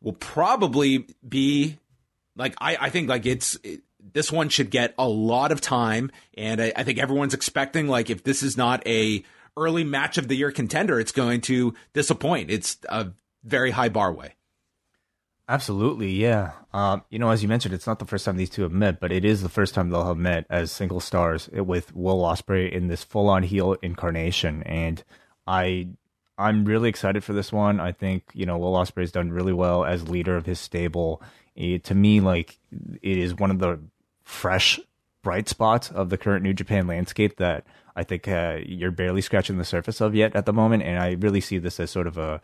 will probably be like I, I think like it's it, this one should get a lot of time, and I, I think everyone's expecting like if this is not a early match of the year contender, it's going to disappoint. It's a very high bar way. Absolutely, yeah. Um, you know, as you mentioned, it's not the first time these two have met, but it is the first time they'll have met as single stars with Will Ospreay in this full-on heel incarnation, and I, I'm really excited for this one. I think you know Will Ospreay's done really well as leader of his stable. It, to me, like it is one of the fresh, bright spots of the current New Japan landscape that I think uh, you're barely scratching the surface of yet at the moment. And I really see this as sort of a,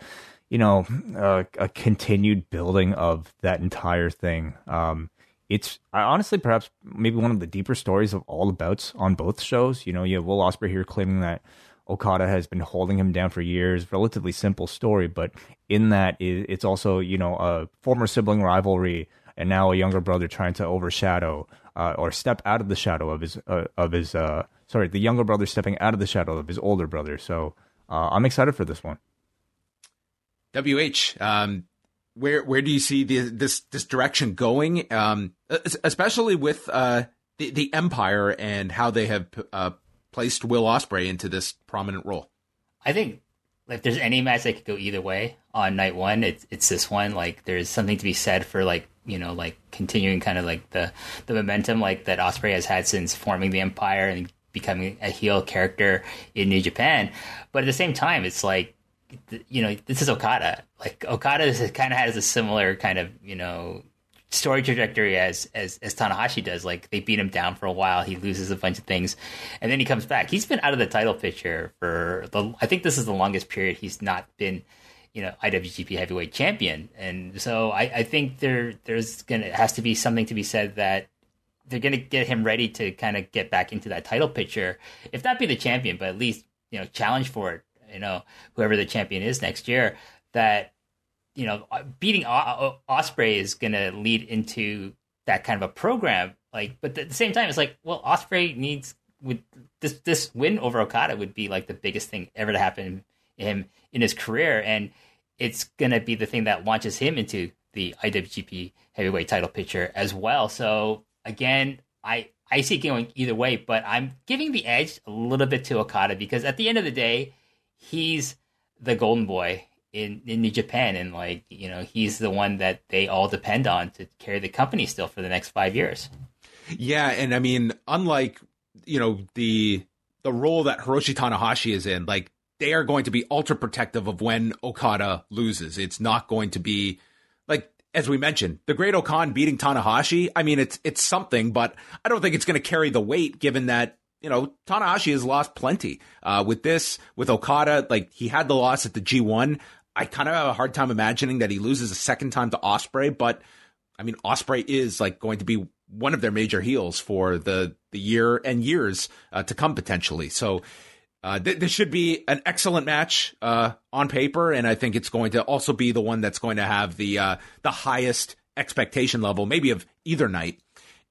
you know, a, a continued building of that entire thing. Um, it's I honestly perhaps maybe one of the deeper stories of all the bouts on both shows. You know, you have Will Ospreay here claiming that Okada has been holding him down for years. Relatively simple story, but in that it's also you know a former sibling rivalry and now a younger brother trying to overshadow uh, or step out of the shadow of his uh, of his uh, sorry the younger brother stepping out of the shadow of his older brother. So uh, I'm excited for this one. WH, um, where where do you see the, this this direction going? Um, especially with uh, the the Empire and how they have uh, placed Will Ospreay into this prominent role. I think if there's any match that could go either way on night one, it's it's this one. Like there's something to be said for like you know like continuing kind of like the the momentum like that Ospreay has had since forming the Empire and becoming a heel character in New Japan. But at the same time, it's like you know this is Okada. Like Okada kind of has a similar kind of you know story trajectory as as as Tanahashi does. Like they beat him down for a while, he loses a bunch of things, and then he comes back. He's been out of the title picture for the. I think this is the longest period he's not been, you know, IWGP Heavyweight Champion, and so I, I think there there's gonna has to be something to be said that they're gonna get him ready to kind of get back into that title picture, if not be the champion, but at least you know challenge for it. You know, whoever the champion is next year, that you know, uh, beating o- Ospreay is going to lead into that kind of a program. Like, but at the same time, it's like, well, Ospreay needs with this this win over Okada would be like the biggest thing ever to happen him in his career, and it's going to be the thing that launches him into the IWGP Heavyweight Title picture as well. So again, I I see it going either way, but I'm giving the edge a little bit to Okada because at the end of the day, he's the golden boy in, in New Japan, and like you know, he's the one that they all depend on to carry the company still for the next five years. Yeah, and I mean, unlike you know the the role that Hiroshi Tanahashi is in, like they are going to be ultra protective of when Okada loses. It's not going to be like as we mentioned, the Great-O-Khan beating Tanahashi. I mean, it's it's something, but I don't think it's going to carry the weight given that you know, Tanahashi has lost plenty. Uh, with this, with Okada, like he had the loss at the G1. I kind of have a hard time imagining that he loses a second time to Ospreay, but I mean, Ospreay is like going to be one of their major heels for the the year and years uh, to come potentially. So uh, th- this should be an excellent match uh, on paper, and I think it's going to also be the one that's going to have the uh, the highest expectation level, maybe of either night.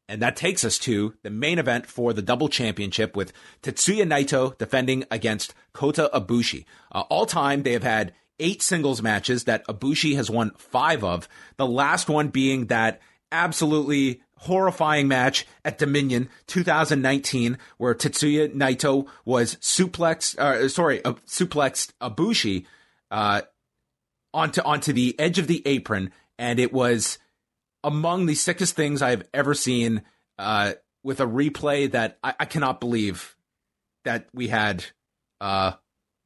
And that takes us to the main event for the double championship with Tetsuya Naito defending against Kota Ibushi. Uh, all time, they have had eight singles matches that Ibushi has won five of. The last one being that absolutely horrifying match at Dominion 2019, where Tetsuya Naito was suplexed, uh, sorry, uh, suplexed Ibushi uh, onto onto the edge of the apron, and it was among the sickest things I have ever seen. Uh, with a replay that I, I, cannot believe that we had uh,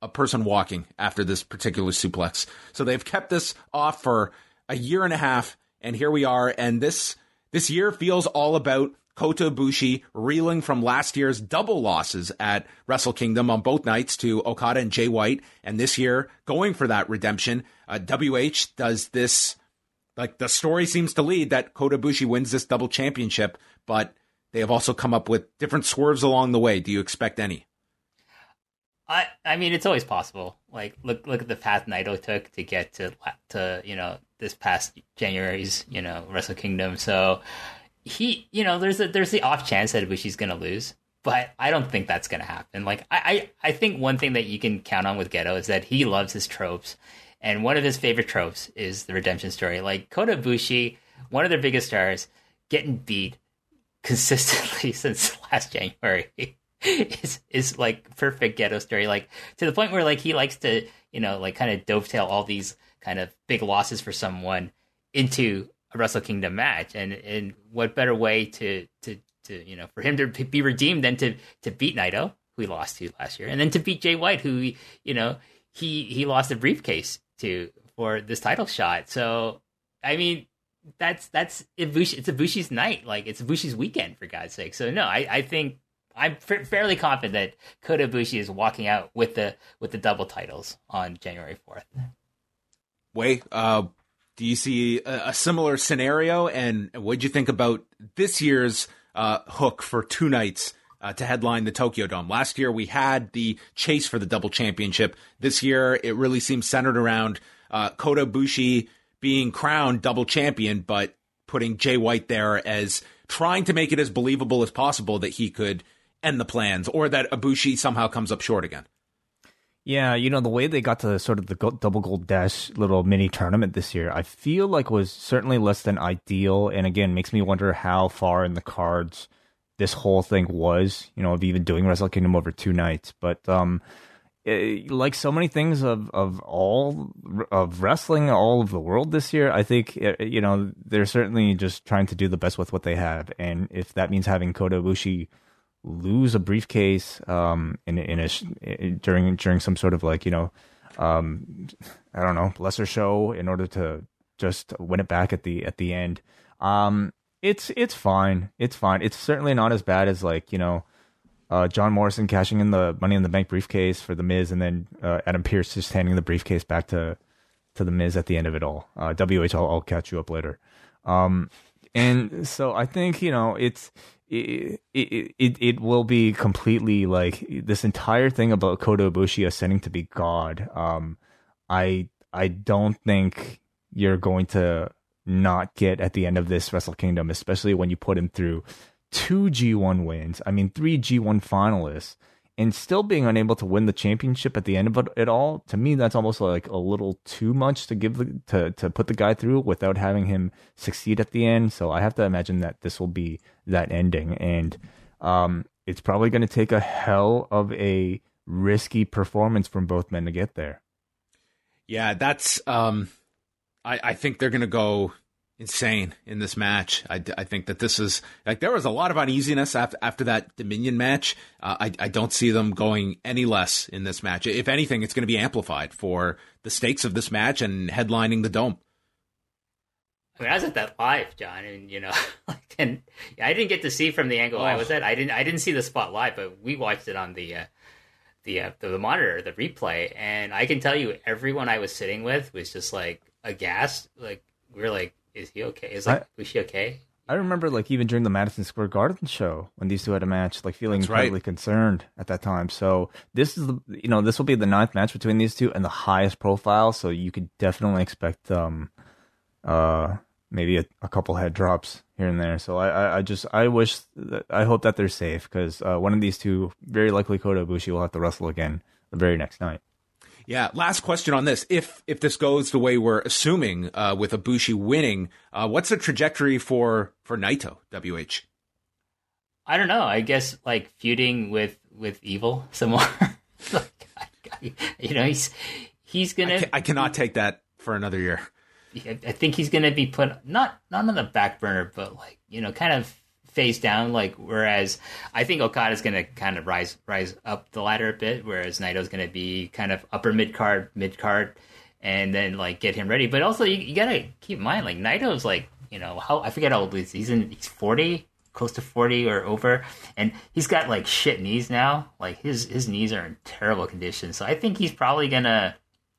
a person walking after this particular suplex. So they've kept this off for a year and a half, and here we are. And this this year feels all about Kota Ibushi reeling from last year's double losses at Wrestle Kingdom on both nights to Okada and Jay White, and this year going for that redemption. Uh, WH does this. Like the story seems to lead that Kota Ibushi wins this double championship, but they have also come up with different swerves along the way. Do you expect any? I I mean, it's always possible. Like look look at the path Naito took to get to to you know this past January's you know Wrestle Kingdom. So he you know there's a there's the off chance that Ibushi's gonna lose, but I don't think that's gonna happen. Like I, I I think one thing that you can count on with Gedo is that he loves his tropes, and one of his favorite tropes is the redemption story. Like Kota Ibushi, one of their biggest stars, getting beat consistently <laughs> since last January. <laughs> is is like perfect Gedo story, like to the point where like he likes to you know like kind of dovetail all these kind of big losses for someone into a Wrestle Kingdom match, and and what better way to to to you know for him to be redeemed than to to beat Naito, who he lost to last year, and then to beat Jay White, who you know he he lost a briefcase to for this title shot. So I mean that's that's Ibushi, it's Ibushi's night, like it's Ibushi's weekend for God's sake. So no, I I think I'm f- fairly confident that Kota Ibushi is walking out with the with the double titles on January fourth. Wai, uh, do you see a, a similar scenario? And what did you think about this year's uh, hook for two nights uh, to headline the Tokyo Dome? Last year we had the chase for the double championship. This year it really seems centered around uh, Kota Ibushi being crowned double champion, but putting Jay White there as trying to make it as believable as possible that he could end the plans or that Ibushi somehow comes up short again. Yeah, you know the way they got to sort of the double gold dash little mini tournament this year, I feel like was certainly less than ideal, and again makes me wonder how far in the cards this whole thing was. You know, of even doing Wrestle Kingdom over two nights, but um, it, like so many things of of all of wrestling, all of the world this year, I think eh, you know they're certainly just trying to do the best with what they have, and if that means having Kota Ibushi lose a briefcase um, in in a during during some sort of like you know um, I don't know lesser show in order to just win it back at the at the end. Um, it's it's fine. It's fine. It's certainly not as bad as like you know uh, John Morrison cashing in the Money in the Bank briefcase for the Miz, and then uh, Adam Pearce just handing the briefcase back to to the Miz at the end of it all. Uh, WH, I'll, I'll catch you up later. Um, and so I think you know it's it, it, it, it will be completely like this entire thing about Kota Ibushi ascending to be God. Um, I I don't think you're going to not get at the end of this Wrestle Kingdom, especially when you put him through two G1 wins. I mean, three G1 finalists and still being unable to win the championship at the end of it all to me that's almost like a little too much to give the to to put the guy through without having him succeed at the end so i have to imagine that this will be that ending and um, it's probably going to take a hell of a risky performance from both men to get there yeah that's um i i think they're going to go insane in this match. I, I think that this is like there was a lot of uneasiness after after that Dominion match. Uh, I I don't see them going any less in this match. If anything, it's going to be amplified for the stakes of this match and headlining the dome. I mean, I was at that live, John, and you know, <laughs> and I didn't get to see from the angle oh. I was at. I didn't I didn't see the spot live, but we watched it on the. Uh, the, uh, the the monitor, the replay, and I can tell you, everyone I was sitting with was just like aghast. Like we are like, is he okay? Is like I, was she okay? I remember like even during the Madison Square Garden show when these two had a match, like feeling That's incredibly right. concerned at that time. So this is the you know this will be the ninth match between these two and the highest profile. So you could definitely expect um uh maybe a, a couple head drops here and there. So I, I, I just I wish that, I hope that they're safe because uh, one of these two, very likely Kota Ibushi, will have to wrestle again the very next night. Yeah. Last question on this: if if this goes the way we're assuming, uh, with Ibushi winning, uh, what's the trajectory for for Naito? Wh. I don't know. I guess like feuding with with Evil some more. <laughs> you know, he's he's gonna. I, I, cannot take that for another year. I think he's gonna be put not not on the back burner, but like you know, kind of face down. Like whereas I think Okada's going to kind of rise rise up the ladder a bit, whereas Naito's going to be kind of upper mid card, mid card, and then like get him ready. But also you, you got to keep in mind like Naito's like you know how I forget how old he's he's in he's forty close to 40 or over and he's got like shit knees now like his his knees are in terrible condition so i think he's probably gonna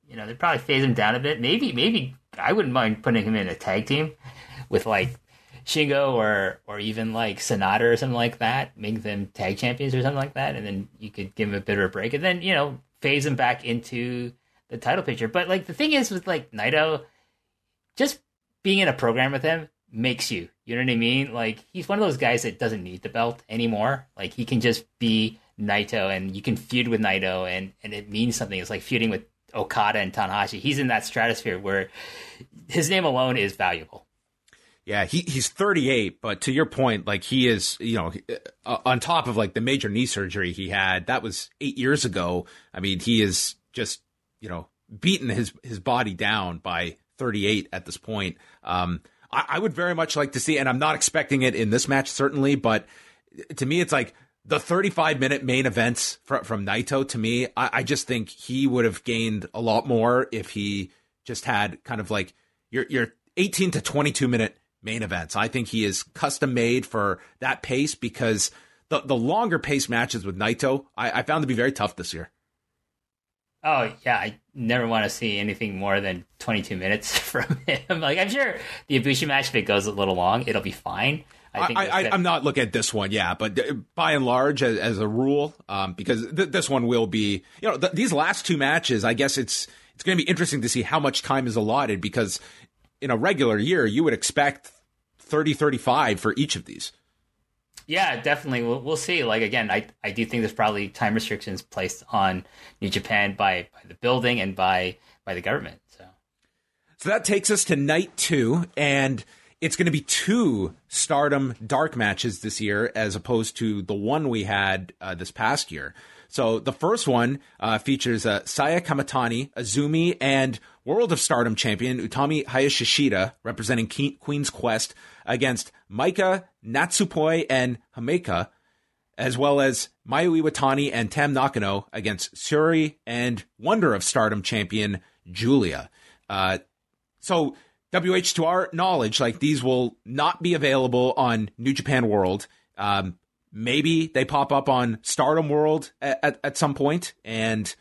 you know they probably phase him down a bit maybe maybe i wouldn't mind putting him in a tag team with like Shingo or or even like SANADA or something like that, make them tag champions or something like that, and then you could give him a bit of a break, and then you know phase him back into the title picture. But like the thing is with like Naito, just being in a program with him makes you. You know what I mean? Like he's one of those guys that doesn't need the belt anymore. Like he can just be Naito, and you can feud with Naito, and and it means something. It's like feuding with Okada and Tanahashi. He's in that stratosphere where his name alone is valuable. Yeah, he he's 38, but to your point, like he is, you know, uh, on top of like the major knee surgery he had, that was eight years ago. I mean, he is just, you know, beaten his his body down by 38 at this point. Um, I, I would very much like to see, and I'm not expecting it in this match certainly, but to me, it's like the 35 minute main events from, from Naito. To me, I, I just think he would have gained a lot more if he just had kind of like your your 18 to 22 minute main events. I think he is custom made for that pace because the the longer pace matches with Naito, I, I found to be very tough this year. Oh yeah, I never want to see anything more than 22 minutes <laughs> from him. like I'm sure the Ibushi match, if it goes a little long, it'll be fine. I think I, am not looking at this one, yeah, but uh, by and large, as, as a rule, um, because th- this one will be, you know, th- these last two matches, I guess it's it's going to be interesting to see how much time is allotted because in a regular year, you would expect 30 35 for each of these. Yeah, definitely. We'll, we'll see. Like again, I I do think there's probably time restrictions placed on New Japan by by the building and by by the government. So, so that takes us to night two, and it's going to be two Stardom Dark matches this year, as opposed to the one we had uh, this past year. So the first one uh, features uh, Saya Kamitani, Azumi, and World of Stardom champion Utami Hayashishita representing Ke- Queen's Quest against Maika, Natsupoi, and Himeka, as well as Mayu Iwatani and Tam Nakano against Syuri and Wonder of Stardom champion Giulia. Uh, so WH, to our knowledge, like these will not be available on New Japan World. Um, maybe they pop up on Stardom World at, at, at, some point. And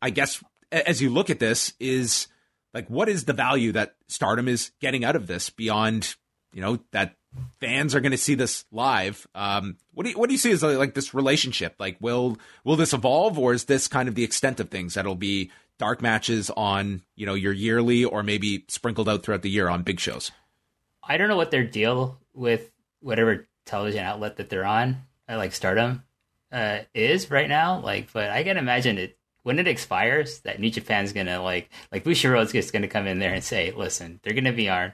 I guess as you look at this, is like what is the value that Stardom is getting out of this beyond you know that fans are going to see this live. Um, what do you, what do you see as like this relationship? Like, will will this evolve, or is this kind of the extent of things that'll be dark matches on you know your yearly or maybe sprinkled out throughout the year on big shows. I don't know what their deal with whatever television outlet that they're on, uh, like Stardom, uh, is right now. Like, but I can imagine it when it expires that New Japan's gonna like like Bushiroad's just gonna come in there and say, listen, they're gonna be on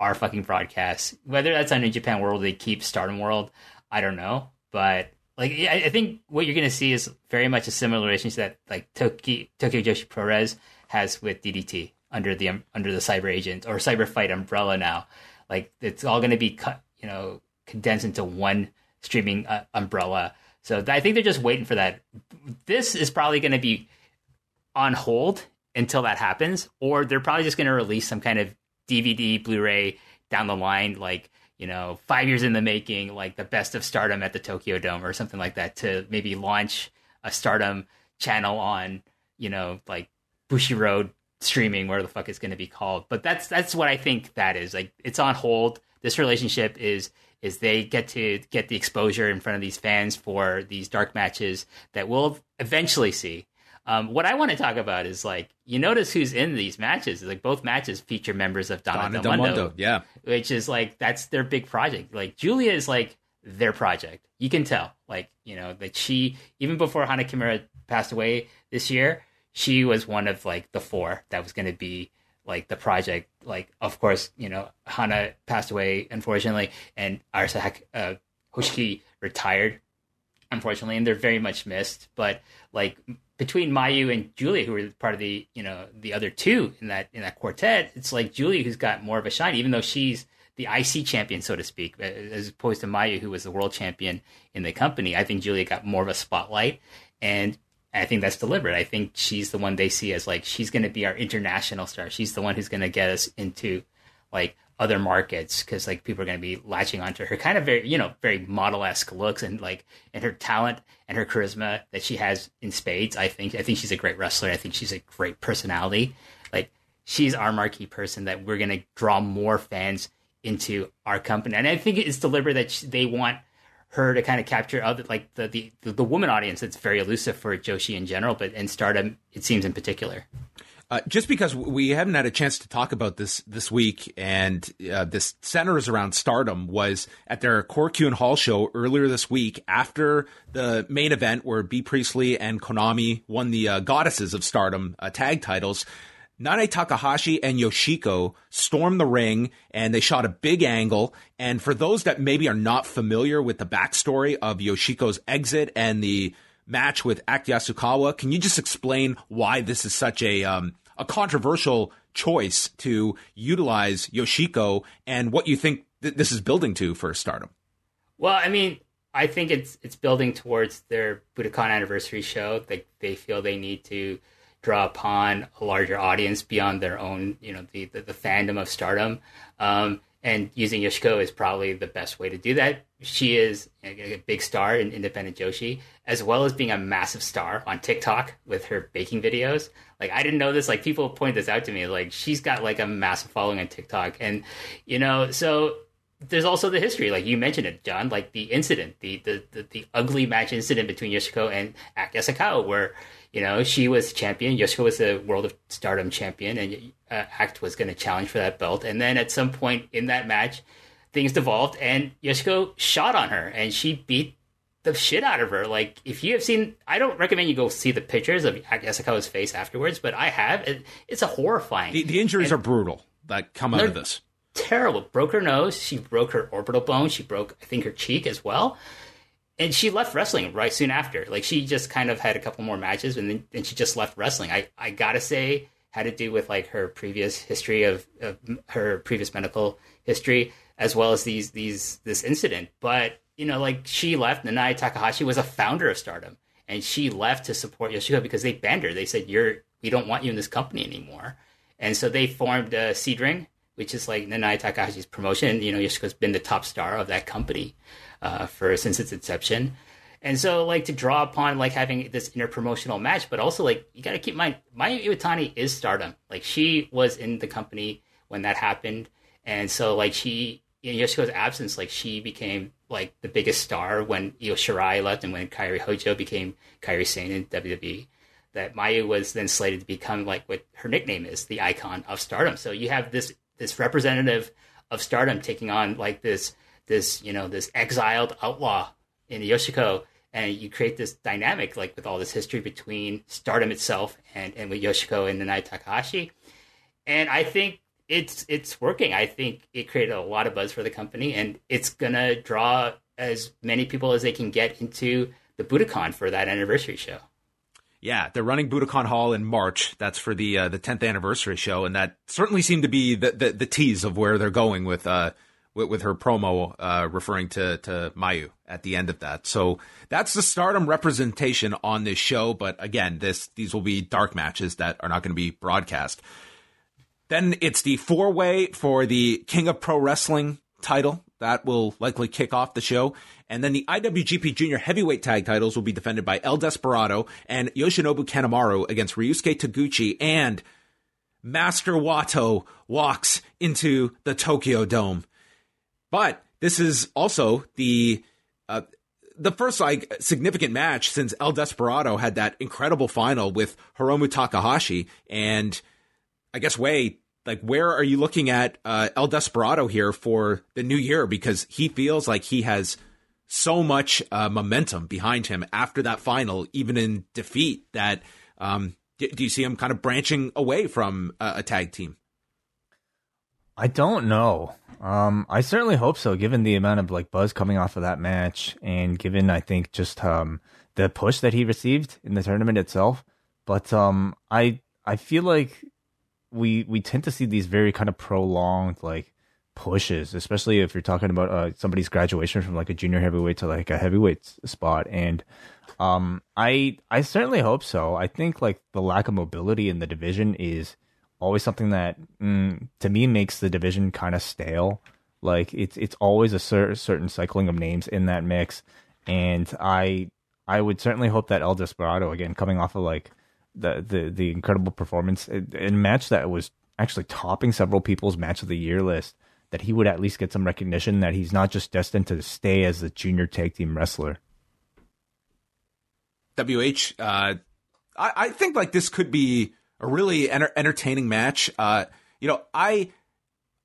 our fucking broadcast. Whether that's on New Japan World, they keep Stardom World, I don't know, but like I, think what you're going to see is very much a similar relationship that like Tokyo Joshi Pro-Res has with DDT under the under the Cyber Agent or Cyber Fight umbrella now. Like it's all going to be cut, you know, condensed into one streaming uh, umbrella. So I think they're just waiting for that. This is probably going to be on hold until that happens, or they're probably just going to release some kind of DVD, Blu-ray down the line, like you know, five years in the making, like the best of stardom at the Tokyo Dome or something like that to maybe launch a stardom channel on, you know, like Bushiroad streaming, where the fuck it's going to be called. But that's, that's what I think that is. Like, it's on hold. This relationship is, is they get to get the exposure in front of these fans for these dark matches that we'll eventually see. Um, what I want to talk about is like you notice who's in these matches. Like both matches feature members of Donna, Donna Del, Mundo, Mundo, yeah, which is like that's their big project. Like Giulia is like their project. You can tell, like you know, that she even before Hana Kimura passed away this year, she was one of like the four that was going to be like the project. Like of course, you know, Hana passed away unfortunately, and Arisa uh, Hoshiki retired unfortunately, and they're very much missed. But like between Mayu and Giulia, who were part of the you know the other two in that in that quartet, it's like Giulia who's got more of a shine, even though she's the IC champion, so to speak, as opposed to Mayu, who was the world champion in the company. I think Giulia got more of a spotlight, and I think that's deliberate. I think she's the one they see as like she's going to be our international star. She's the one who's going to get us into like other markets because like people are going to be latching onto her kind of very you know very model esque looks and like and her talent and her charisma that she has in spades. I think I think she's a great wrestler. I think she's a great personality. Like she's our marquee person that we're going to draw more fans into our company. And I think it's deliberate that she, they want her to kind of capture other like the, the the woman audience that's very elusive for Joshi in general, but in Stardom it seems in particular. Uh, just because we haven't had a chance to talk about this this week, and uh, this centers around Stardom was at their Korakuen Hall show earlier this week after the main event where Bea Priestley and Konami won the uh, Goddesses of Stardom uh, tag titles. Nanae Takahashi and Yoshiko stormed the ring and they shot a big angle. And for those that maybe are not familiar with the backstory of Yoshiko's exit and the match with Act Yasukawa. Can you just explain why this is such a um, a controversial choice to utilize Yoshiko and what you think th- this is building to for Stardom? Well, I mean, I think it's it's building towards their Budokan anniversary show. Like they feel they need to draw upon a larger audience beyond their own, you know, the the, the fandom of Stardom. Um, and using Yoshiko is probably the best way to do that. She is a, big star in independent Joshi, as well as being a massive star on TikTok with her baking videos. Like I didn't know this. Like people point this out to me. Like she's got like a massive following on TikTok, and you know, so there's also the history, like you mentioned it, John, like the incident, the the the, the ugly match incident between Yoshiko and Act Yasukawa, where you know, she was champion. Yoshiko was the World of Stardom champion, and uh, Act was going to challenge for that belt. And then at some point in that match, things devolved, and Yoshiko shot on her, and she beat the shit out of her. Like, if you have seen, I don't recommend you go see the pictures of Yasukawa's face afterwards, but I have. It, it's a horrifying. The, the injuries and are brutal that come out of this. Terrible. Broke her nose. She broke her orbital bone. She broke, I think, her cheek as well. And she left wrestling right soon after. Like, she just kind of had a couple more matches, and then and she just left wrestling. I, I gotta say, had to do with like her previous history of, of her previous medical history, as well as these these this incident. But you know, like she left. Nanae Takahashi was a founder of Stardom, and she left to support Yoshiko because they banned her. They said, "You're we don't want you in this company anymore." And so they formed uh, Seadring, which is like Nanae Takahashi's promotion. You know, Yoshiko's been the top star of that company uh, for since its inception. And so, like to draw upon like having this interpromotional match, but also like you got to keep in mind, Mayu Iwatani is Stardom. Like she was in the company when that happened, and so like she Yoshiko's absence, like she became like the biggest star when Io Shirai left and when Kairi Hojo became Kairi Sane in WWE. That Mayu was then slated to become like what her nickname is, the icon of Stardom. So you have this this representative of Stardom taking on like this this you know this exiled outlaw in Yoshiko, and you create this dynamic like with all this history between Stardom itself and and with Yoshiko and Nanae Takahashi. And I think it's it's working. I think it created a lot of buzz for the company, and it's gonna draw as many people as they can get into the Budokan for that anniversary show. Yeah, they're running Budokan Hall in March. That's for the uh, the 10th anniversary show, and that certainly seemed to be the, the, the tease of where they're going with uh with, with her promo uh, referring to to Mayu at the end of that. So that's the Stardom representation on this show. But again, this these will be dark matches that are not going to be broadcast. Then it's the four way for the King of Pro Wrestling title. That will likely kick off the show. And then the IWGP Junior Heavyweight Tag titles will be defended by El Desperado and Yoshinobu Kanemaru against Ryusuke Taguchi. And Master Wato walks into the Tokyo Dome. But this is also the uh, the first like significant match since El Desperado had that incredible final with Hiromu Takahashi and I guess way like where are you looking at uh, El Desperado here for the new year? Because he feels like he has so much uh, momentum behind him after that final, even in defeat. That um, do, do you see him kind of branching away from a tag team? I don't know. Um, I certainly hope so, given the amount of like buzz coming off of that match, and given I think just um the push that he received in the tournament itself. But um, I I feel like we we tend to see these very kind of prolonged like pushes, especially if you're talking about uh, somebody's graduation from like a junior heavyweight to like a heavyweight spot. And um, I I certainly hope so. I think like the lack of mobility in the division is always something that mm, to me makes the division kind of stale. Like it's it's always a cer- certain cycling of names in that mix, and I I would certainly hope that El Desperado again coming off of like the the the incredible performance in a match that was actually topping several people's match of the year list that he would at least get some recognition that he's not just destined to stay as the junior tag team wrestler. WH, uh, I, I think like this could be a really enter- entertaining match. Uh, you know, I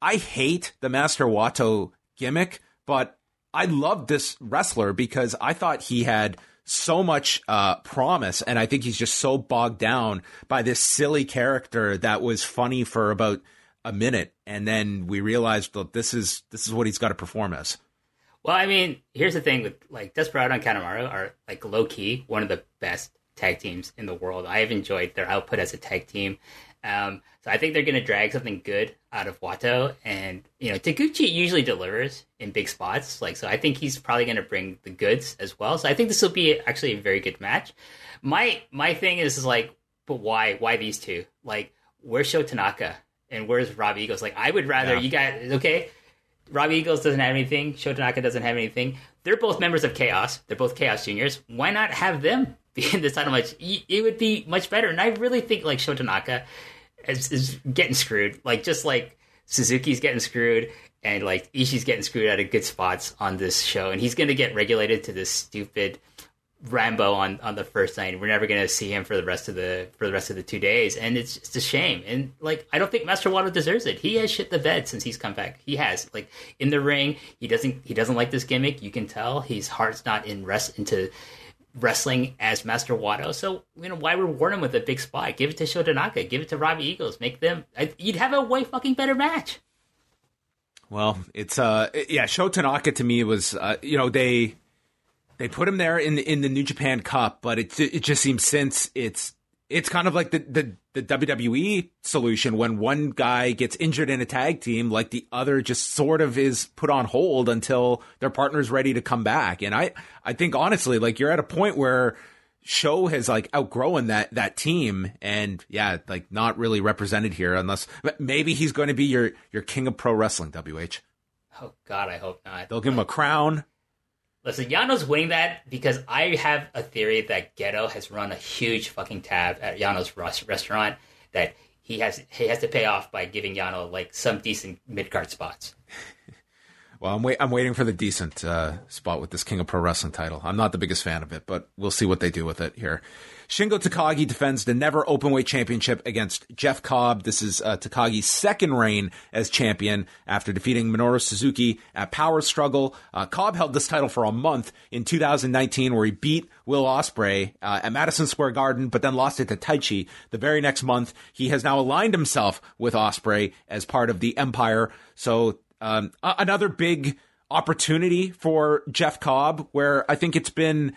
I hate the Master Wato gimmick, but I love this wrestler because I thought he had so much uh, promise, and I think he's just so bogged down by this silly character that was funny for about a minute, and then we realized that this is this is what he's got to perform as. Well, I mean, here's the thing with like Desperado and Kanemaru are like low key one of the best tag teams in the world. I have enjoyed their output as a tag team. Um, so I think they're going to drag something good out of Wato, and you know Taguchi usually delivers in big spots. Like so, I think he's probably going to bring the goods as well. So I think this will be actually a very good match. My my thing is, is like, but why why these two? Like, where's Sho Tanaka and where's Rob Eagles? Like, I would rather yeah. you guys okay. Rob Eagles doesn't have anything. Sho Tanaka doesn't have anything. They're both members of Chaos. They're both Chaos Juniors. Why not have them <laughs> be in this title match? It would be much better. And I really think like Sho Tanaka is, is getting screwed. Like just like Suzuki's getting screwed and like Ishii's getting screwed out of good spots on this show, and he's gonna get regulated to this stupid Rambo on, on the first night. We're never going to see him for the rest of the for the rest of the two days, and it's just a shame. And like, I don't think Master Wato deserves it. He has shit the bed since he's come back. He has like in the ring. He doesn't he doesn't like this gimmick. You can tell his heart's not in rest into wrestling as Master Wato. So you know why reward him with a big spot? Give it to Sho Tanaka. Give it to Robbie Eagles. Make them. You'd have a way fucking better match. Well, it's uh yeah, Sho Tanaka to me was uh, you know they they put him there in the, in the New Japan Cup, but it it just seems since it's it's kind of like the, the the WWE solution when one guy gets injured in a tag team, like the other just sort of is put on hold until their partner's ready to come back. And I I think honestly, like you're at a point where Sho has like outgrown that that team. And yeah like not really represented here unless maybe he's going to be your your king of pro wrestling wh oh god i hope not. They'll give him a crown Listen, Yano's winning that because I have a theory that Gedo has run a huge fucking tab at Yano's restaurant that he has he has to pay off by giving Yano like some decent mid card spots. <laughs> Well, I'm wait. I'm waiting for the decent uh, spot with this King of Pro Wrestling title. I'm not the biggest fan of it, but we'll see what they do with it here. Shingo Takagi defends the never openweight championship against Jeff Cobb. This is uh, Takagi's second reign as champion after defeating Minoru Suzuki at Power Struggle. Uh, Cobb held this title for a month in 2019, where he beat Will Ospreay uh, at Madison Square Garden, but then lost it to Taichi the very next month. He has now aligned himself with Ospreay as part of the Empire. So um, another big opportunity for Jeff Cobb, where I think it's been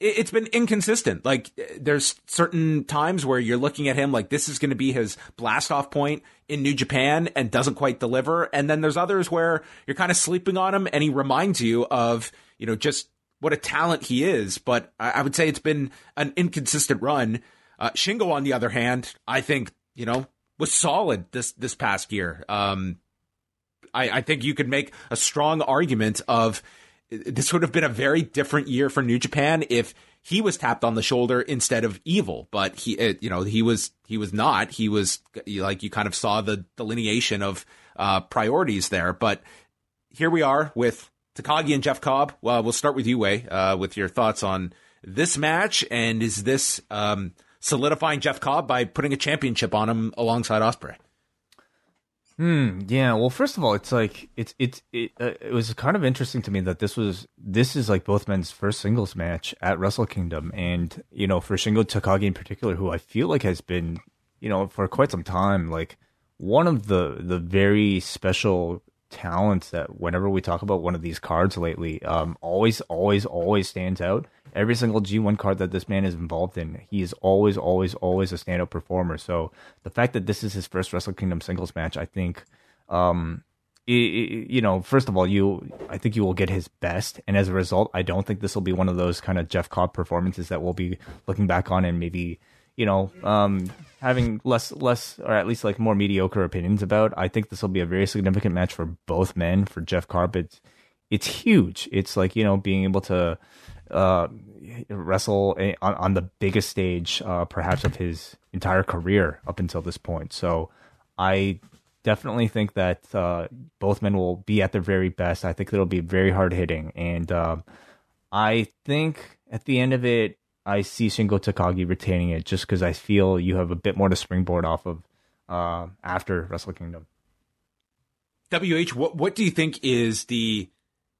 it's been inconsistent. Like there's certain times where you're looking at him like this is going to be his blast off point in New Japan and doesn't quite deliver. And then there's others where you're kind of sleeping on him and he reminds you of, you know, just what a talent he is. But I, would say it's been an inconsistent run. Uh, Shingo, on the other hand, I think, you know, was solid this, this past year. Um, I, I think you could make a strong argument of this would have been a very different year for New Japan if he was tapped on the shoulder instead of evil. But he, you know, he was he was not. He was like you kind of saw the delineation of uh, priorities there. But here we are with Takagi and Jeff Cobb. Well, we'll start with you, Wai, uh, with your thoughts on this match, and is this um, solidifying Jeff Cobb by putting a championship on him alongside Ospreay? Hmm. Yeah. Well, first of all, it's like it's it's it, uh, it was kind of interesting to me that this was this is like both men's first singles match at Wrestle Kingdom, and you know for Shingo Takagi in particular, who I feel like has been you know for quite some time like one of the the very special talents that whenever we talk about one of these cards lately, um, always always always stands out every single G1 card that this man is involved in, he is always, always, always a standout performer. So the fact that this is his first Wrestle Kingdom singles match, I think, um, you know, first of all, you, I think you will get his best, and as a result, I don't think this will be one of those kind of Jeff Cobb performances that we'll be looking back on and maybe, you know, um, having less, less, or at least like more mediocre opinions about. I think this will be a very significant match for both men. For Jeff Cobb, it's, it's huge. It's like you know being able to uh, wrestle on, on the biggest stage, uh, perhaps of his entire career up until this point. So I definitely think that uh, both men will be at their very best. I think it'll be very hard hitting, and um, I think at the end of it, I see Shingo Takagi retaining it just because I feel you have a bit more to springboard off of uh, after Wrestle Kingdom. WH, what what do you think is the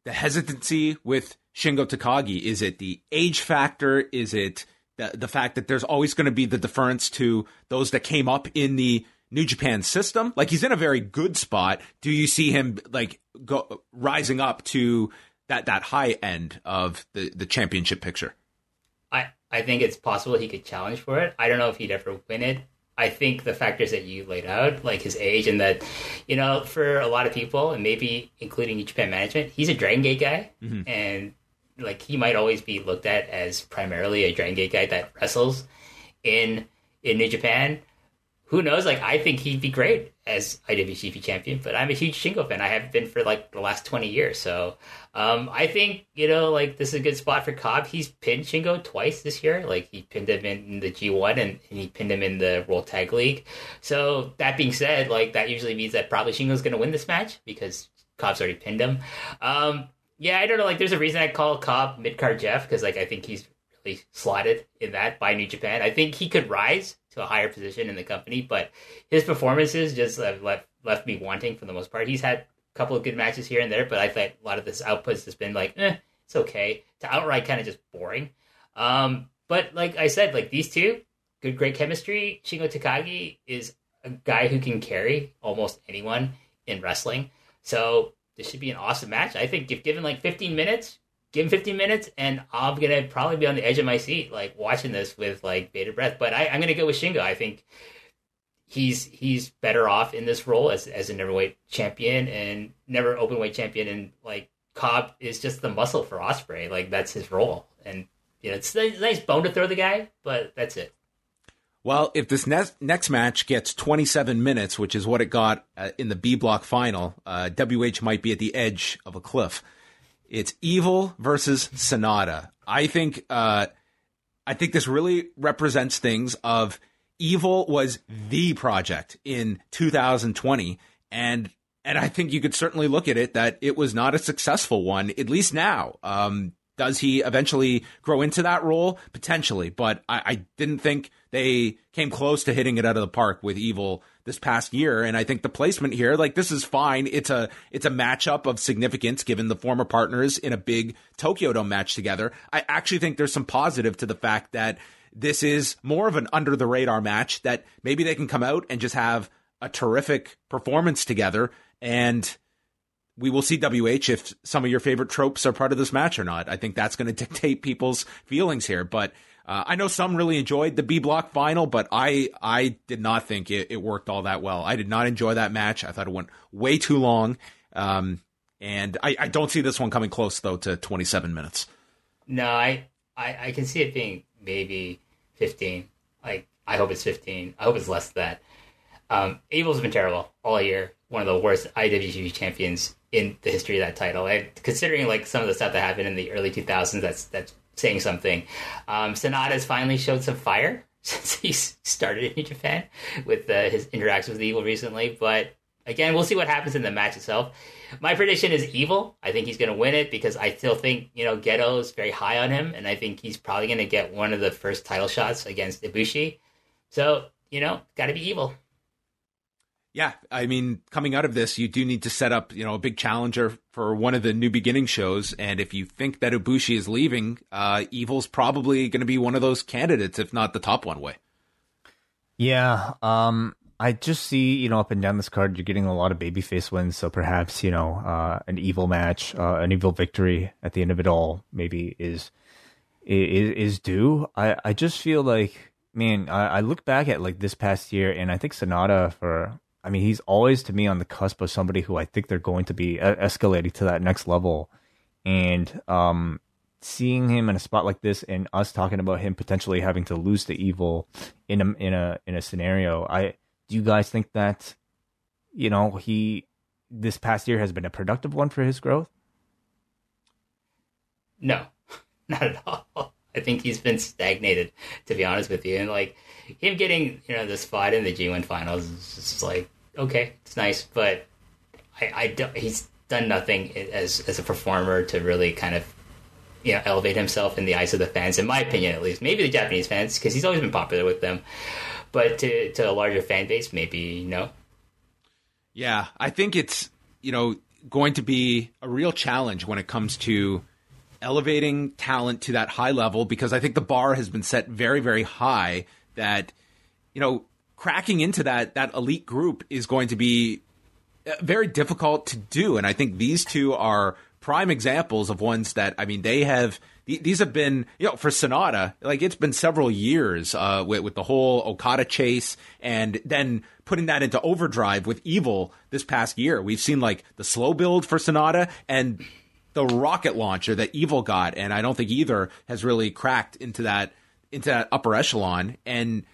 the hesitancy with Shingo Takagi? Is it the age factor? Is it the, the fact that there's always going to be the deference to those that came up in the New Japan system? Like he's in a very good spot. Do you see him like go rising up to that that high end of the the championship picture? I I think it's possible he could challenge for it. I don't know if he'd ever win it. I think the factors that you laid out, like his age, and that, you know, for a lot of people, and maybe including New Japan management, he's a Dragon Gate guy, mm-hmm. and like he might always be looked at as primarily a Dragon Gate guy that wrestles in in New Japan. Who knows? Like I think he'd be great as IWGP champion, but I'm a huge Shingo fan. I have been for like the last twenty years. So um, I think you know, like this is a good spot for Cobb. He's pinned Shingo twice this year. Like he pinned him in the G1 and, and he pinned him in the World Tag League. So that being said, like that usually means that probably Shingo's going to win this match because Cobb's already pinned him. Um, yeah, I don't know. Like, there's a reason I call Cobb mid card Jeff because like I think he's perfectly slotted in that by New Japan. I think he could rise to a higher position in the company, but his performances just have left left me wanting for the most part. He's had a couple of good matches here and there, but I think a lot of this outputs has been like, eh, it's okay to outright kind of just boring. Um, but like I said, like these two, good, great chemistry. Shingo Takagi is a guy who can carry almost anyone in wrestling. So this should be an awesome match. I think if given like 15 minutes, give him 15 minutes, and I'm gonna probably be on the edge of my seat, like watching this with like bated breath. But I, I'm gonna go with Shingo. I think he's he's better off in this role as as a neverweight champion and never openweight champion, and like Cobb is just the muscle for Ospreay. Like that's his role, and you know it's a nice bone to throw the guy, but that's it. Well, if this next next match gets 27 minutes, which is what it got uh, in the B block final, uh, WH might be at the edge of a cliff. It's Evil versus Sanada. I think uh, I think this really represents things of Evil was the project in 2020, and and I think you could certainly look at it that it was not a successful one, at least now. Um, does he eventually grow into that role? Potentially, but I, I, didn't think they came close to hitting it out of the park with Evil this past year. And I think the placement here, like this is fine. It's a it's a matchup of significance given the former partners in a big Tokyo Dome match together. I actually think there's some positive to the fact that this is more of an under the radar match that maybe they can come out and just have a terrific performance together and we will see WH if some of your favorite tropes are part of this match or not. I think that's going <laughs> to dictate people's feelings here. But uh, I know some really enjoyed the B block final, but I I did not think it, it, worked all that well. I did not enjoy that match. I thought it went way too long. Um, and I, I don't see this one coming close though to 27 minutes. No, I, I, I can see it being maybe 15. Like I hope it's 15. I hope it's less than that. Um, Evil's been terrible all year. One of the worst IWGP champions in the history of that title. And considering like some of the stuff that happened in the early 2000s, that's that's saying something. Um, Sanada's finally showed some fire <laughs> since he started in Japan with uh, his interactions with Evil recently. But again, we'll see what happens in the match itself. My prediction is Evil. I think he's going to win it because I still think you know Gedo is very high on him, and I think he's probably going to get one of the first title shots against Ibushi. So you know, got to be Evil. Yeah, I mean, coming out of this, you do need to set up, you know, a big challenger for one of the new beginning shows. And if you think that Ibushi is leaving, uh, Evil's probably going to be one of those candidates, if not the top one Wai. Yeah, um, I just see, you know, up and down this card, you're getting a lot of babyface wins. So perhaps, you know, uh, an evil match, uh, an evil victory at the end of it all, maybe is is is due. I I just feel like, man, I, I look back at like this past year, and I think Sanada for I mean, he's always to me on the cusp of somebody who I think they're going to be escalating to that next level. And um, seeing him in a spot like this, and us talking about him potentially having to lose to evil in a in a in a scenario, I do you guys think that you know he this past year has been a productive one for his growth? No, <laughs> not at all. I think he's been stagnated, to be honest with you. And like him getting, you know, the spot in the G1 finals is just like okay, it's nice, but I, I don't, he's done nothing as as a performer to really kind of you know elevate himself in the eyes of the fans, in my opinion, at least. Maybe the Japanese fans, because he's always been popular with them, but to to a larger fan base, maybe no. Yeah, I think it's you know going to be a real challenge when it comes to elevating talent to that high level because I think the bar has been set very very high that you know cracking into that that elite group is going to be uh, very difficult to do. And I think these two are prime examples of ones that I mean they have. These have been, you know, for Sanada like it's been several years uh, with, with the whole Okada chase, and then putting that into overdrive with Evil this past year. We've seen like the slow build for Sanada and the rocket launcher that Evil got, and I don't think either has really cracked into that into upper echelon. And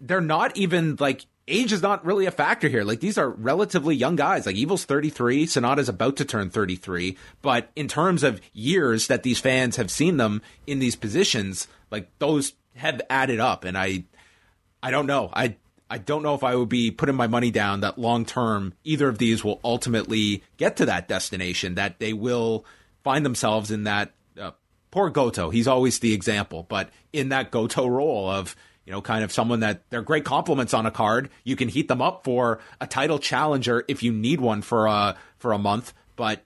they're not even like age is not really a factor here. Like these are relatively young guys. Like Evil's 33, Sanada's about to turn 33, but in terms of years that these fans have seen them in these positions, like those have added up and I I don't know. I I don't know if I would be putting my money down that long term either of these will ultimately get to that destination that they will find themselves in that poor Goto. He's always the example, but in that Goto role of you know, kind of someone that they're great compliments on a card. You can heat them up for a title challenger if you need one for a for a month. But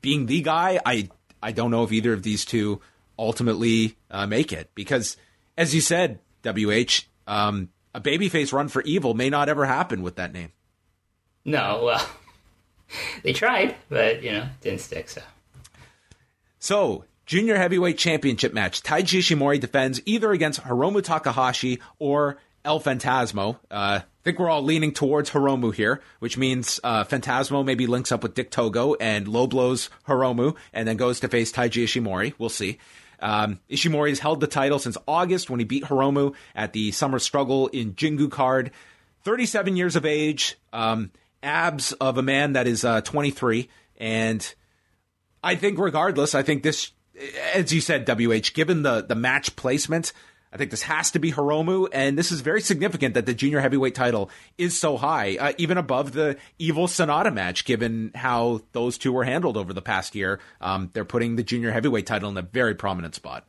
being the guy, I I don't know if either of these two ultimately uh, make it because, as you said, WH, um, a babyface run for evil may not ever happen with that name. No, well, <laughs> they tried, but you know, didn't stick. So, so Junior Heavyweight Championship match. Taiji Ishimori defends either against Hiromu Takahashi or El Phantasmo. Uh, I think we're all leaning towards Hiromu here, which means uh, Phantasmo maybe links up with Dick Togo and low blows Hiromu and then goes to face Taiji Ishimori. We'll see. Um, Ishimori has held the title since August when he beat Hiromu at the Summer Struggle in Jingu card. 37 years of age, um, abs of a man that is uh, 23. And I think, regardless, I think this as you said, WH, given the, the match placement, I think this has to be Hiromu, and this is very significant that the junior heavyweight title is so high, uh, even above the Evil Sanada match, given how those two were handled over the past year. Um, they're putting the junior heavyweight title in a very prominent spot.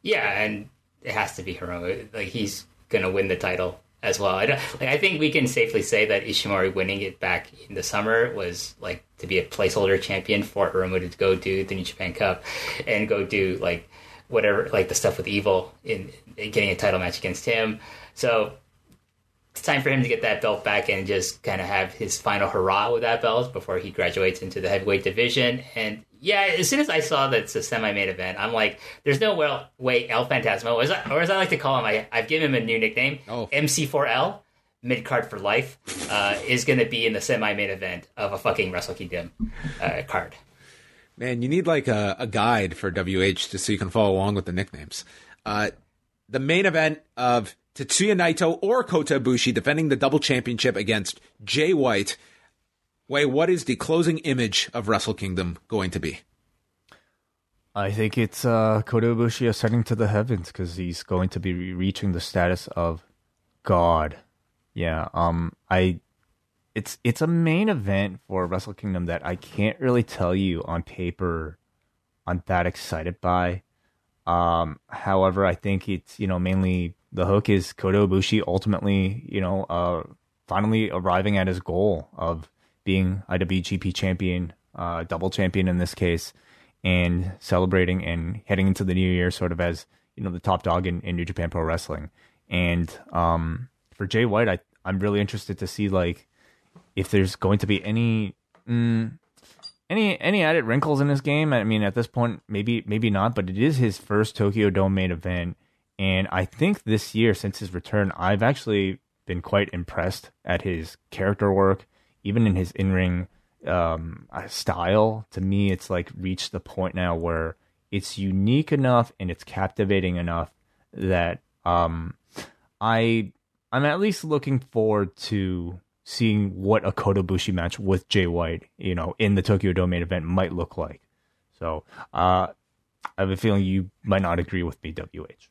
Yeah, and it has to be Hiromu. Like he's gonna win the title as well. I, like, I think we can safely say that Ishimori winning it back in the summer was like to be a placeholder champion for Hiromu to go do the New Japan Cup and go do like whatever, like the stuff with Evil in, in getting a title match against him. So it's time for him to get that belt back and just kind of have his final hurrah with that belt before he graduates into the heavyweight division. And yeah, as soon as I saw that it's a semi-main event, I'm like, there's no well, way El Phantasmo, or as, I, or as I like to call him, I, have given him a new nickname, oh. MC4L, mid card for life, uh, is going to be in the semi-main event of a fucking Wrestle Kingdom uh, card. Man, you need like a, a, guide for WH just so you can follow along with the nicknames. Uh, the main event of Tetsuya Naito or Kota Ibushi defending the double championship against Jay White. Wait, what is the closing image of Wrestle Kingdom going to be? I think it's uh, Kota Ibushi ascending to the heavens because he's going to be reaching the status of God. Yeah, um, I, it's it's a main event for Wrestle Kingdom that I can't really tell you on paper. I'm that excited by. Um, however, I think it's you know mainly the hook is Kota Ibushi ultimately, you know, uh, finally arriving at his goal of being IWGP champion, uh, double champion in this case, and celebrating and heading into the new year sort of as you know the top dog in, in New Japan Pro Wrestling. And um, for Jay White, I I'm really interested to see like if there's going to be any. Mm, any any added wrinkles in this game? I mean, at this point, maybe maybe not, but it is his first Tokyo Dome main event, and I think this year, since his return, I've actually been quite impressed at his character work, even in his in ring um, uh, style. To me, it's like reached the point now where it's unique enough and it's captivating enough that um, I I'm at least looking forward to seeing what a Kota Ibushi match with Jay White, you know, in the Tokyo Dome main event might look like. So uh, I have a feeling you might not agree with me, WH.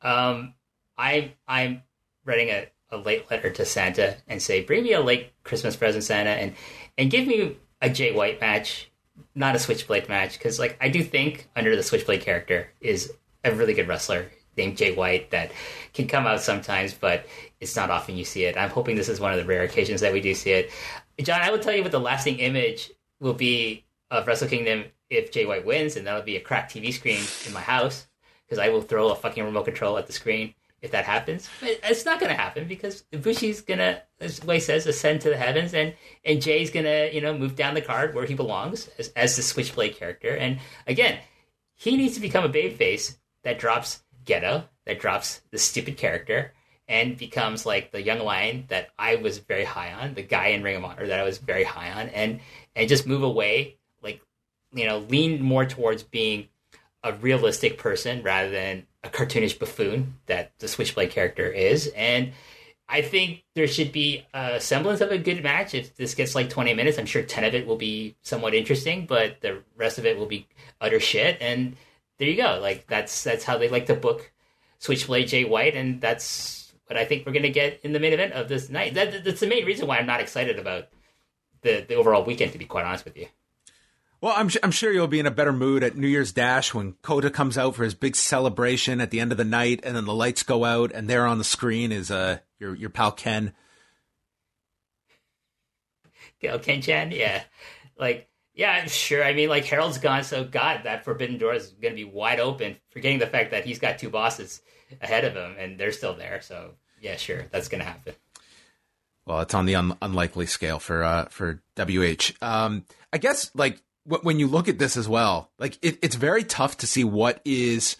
Um, I I'm writing a, a late letter to Santa and say, bring me a late Christmas present, Santa, and and give me a Jay White match, not a Switchblade match, because like I do think under the Switchblade character is a really good wrestler named Jay White that can come out sometimes, but it's not often you see it. I'm hoping this is one of the rare occasions that we do see it. John, I will tell you what the lasting image will be of Wrestle Kingdom if Jay White wins, and that'll be a cracked TV screen in my house because I will throw a fucking remote control at the screen if that happens. But it's not going to happen because Ibushi's going to, as Wai says, ascend to the heavens, and and Jay's going to you know move down the card where he belongs as, as the Switchblade character. And again, he needs to become a babyface that drops Gedo, that drops the stupid character. And becomes like the young lion that I was very high on, the guy in Ring of Honor that I was very high on, and and just move away, like you know, lean more towards being a realistic person rather than a cartoonish buffoon that the Switchblade character is. And I think there should be a semblance of a good match. If this gets like 20 minutes, I'm sure 10 of it will be somewhat interesting, but the rest of it will be utter shit. And there you go. Like that's that's how they like to book Switchblade Jay White, and that's what I think we're gonna get in the main event of this night. That, that's the main reason why I'm not excited about the the overall weekend. To be quite honest with you. Well, I'm I'm sure you'll be in a better mood at New Year's Dash when Kota comes out for his big celebration at the end of the night, and then the lights go out, and there on the screen is uh your your pal Ken. Ken Chan, yeah, like yeah, I'm sure. I mean, like Harold's gone, so God, that Forbidden Door is going to be wide open. Forgetting the fact that he's got two bosses ahead of him, and they're still there. So yeah, sure, that's going to happen. Well, it's on the un- unlikely scale for uh, for WH. Um, I guess like when you look at this as well, like it, it's very tough to see what is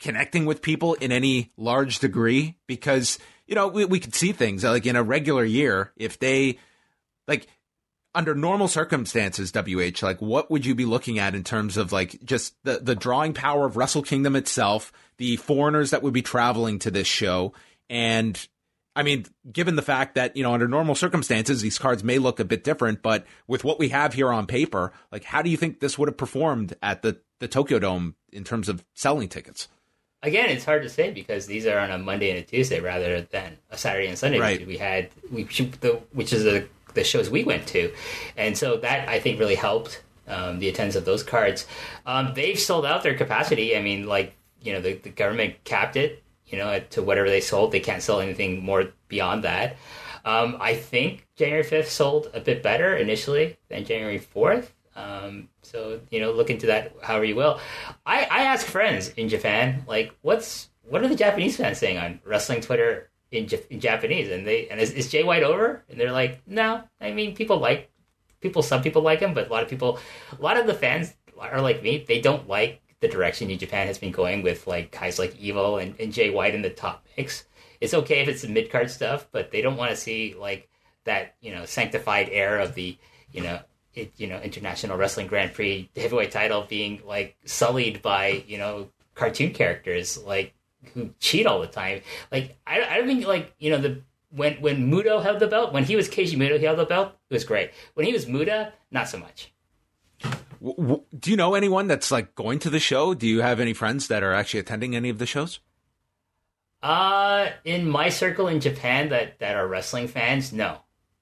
connecting with people in any large degree because you know we we could see things uh, like in a regular year if they like under normal circumstances, WH, like what would you be looking at in terms of like just the, the drawing power of Wrestle Kingdom itself, the foreigners that would be traveling to this show, and I mean, given the fact that, you know, under normal circumstances, these cards may look a bit different, but with what we have here on paper, like, how do you think this would have performed at the, the Tokyo Dome in terms of selling tickets? Again, it's hard to say because these are on a Monday and a Tuesday rather than a Saturday and Sunday. Right. We had, we, the, which is the, the shows we went to. And so that, I think, really helped um, the attendance of those cards. Um, they've sold out their capacity. I mean, like, you know, the, the government capped it you know, to whatever they sold. They can't sell anything more beyond that. Um, I think January 5th sold a bit better initially than January 4th. Um, so, you know, look into that however you will. I, I ask friends in Japan, like, what's, what are the Japanese fans saying on wrestling Twitter in, in Japanese? And they, and is, is Jay White over? And they're like, no, I mean, people like, people, some people like him, but a lot of people, a lot of the fans are like me. They don't like the direction New Japan has been going with like guys like Evil and, and Jay White in the top mix. It's okay if it's the mid card stuff, but they don't want to see like that, you know, sanctified air of the, you know, it, you know, International Wrestling Grand Prix heavyweight title being like sullied by, you know, cartoon characters like who cheat all the time. Like I, I don't think like, you know, the when when Muto held the belt, when he was Keiji Muto, he held the belt, it was great. When he was Muta, not so much do you know anyone that's like going to the show? Do you have any friends that are actually attending any of the shows? Uh, in my circle in Japan that that are wrestling fans, no,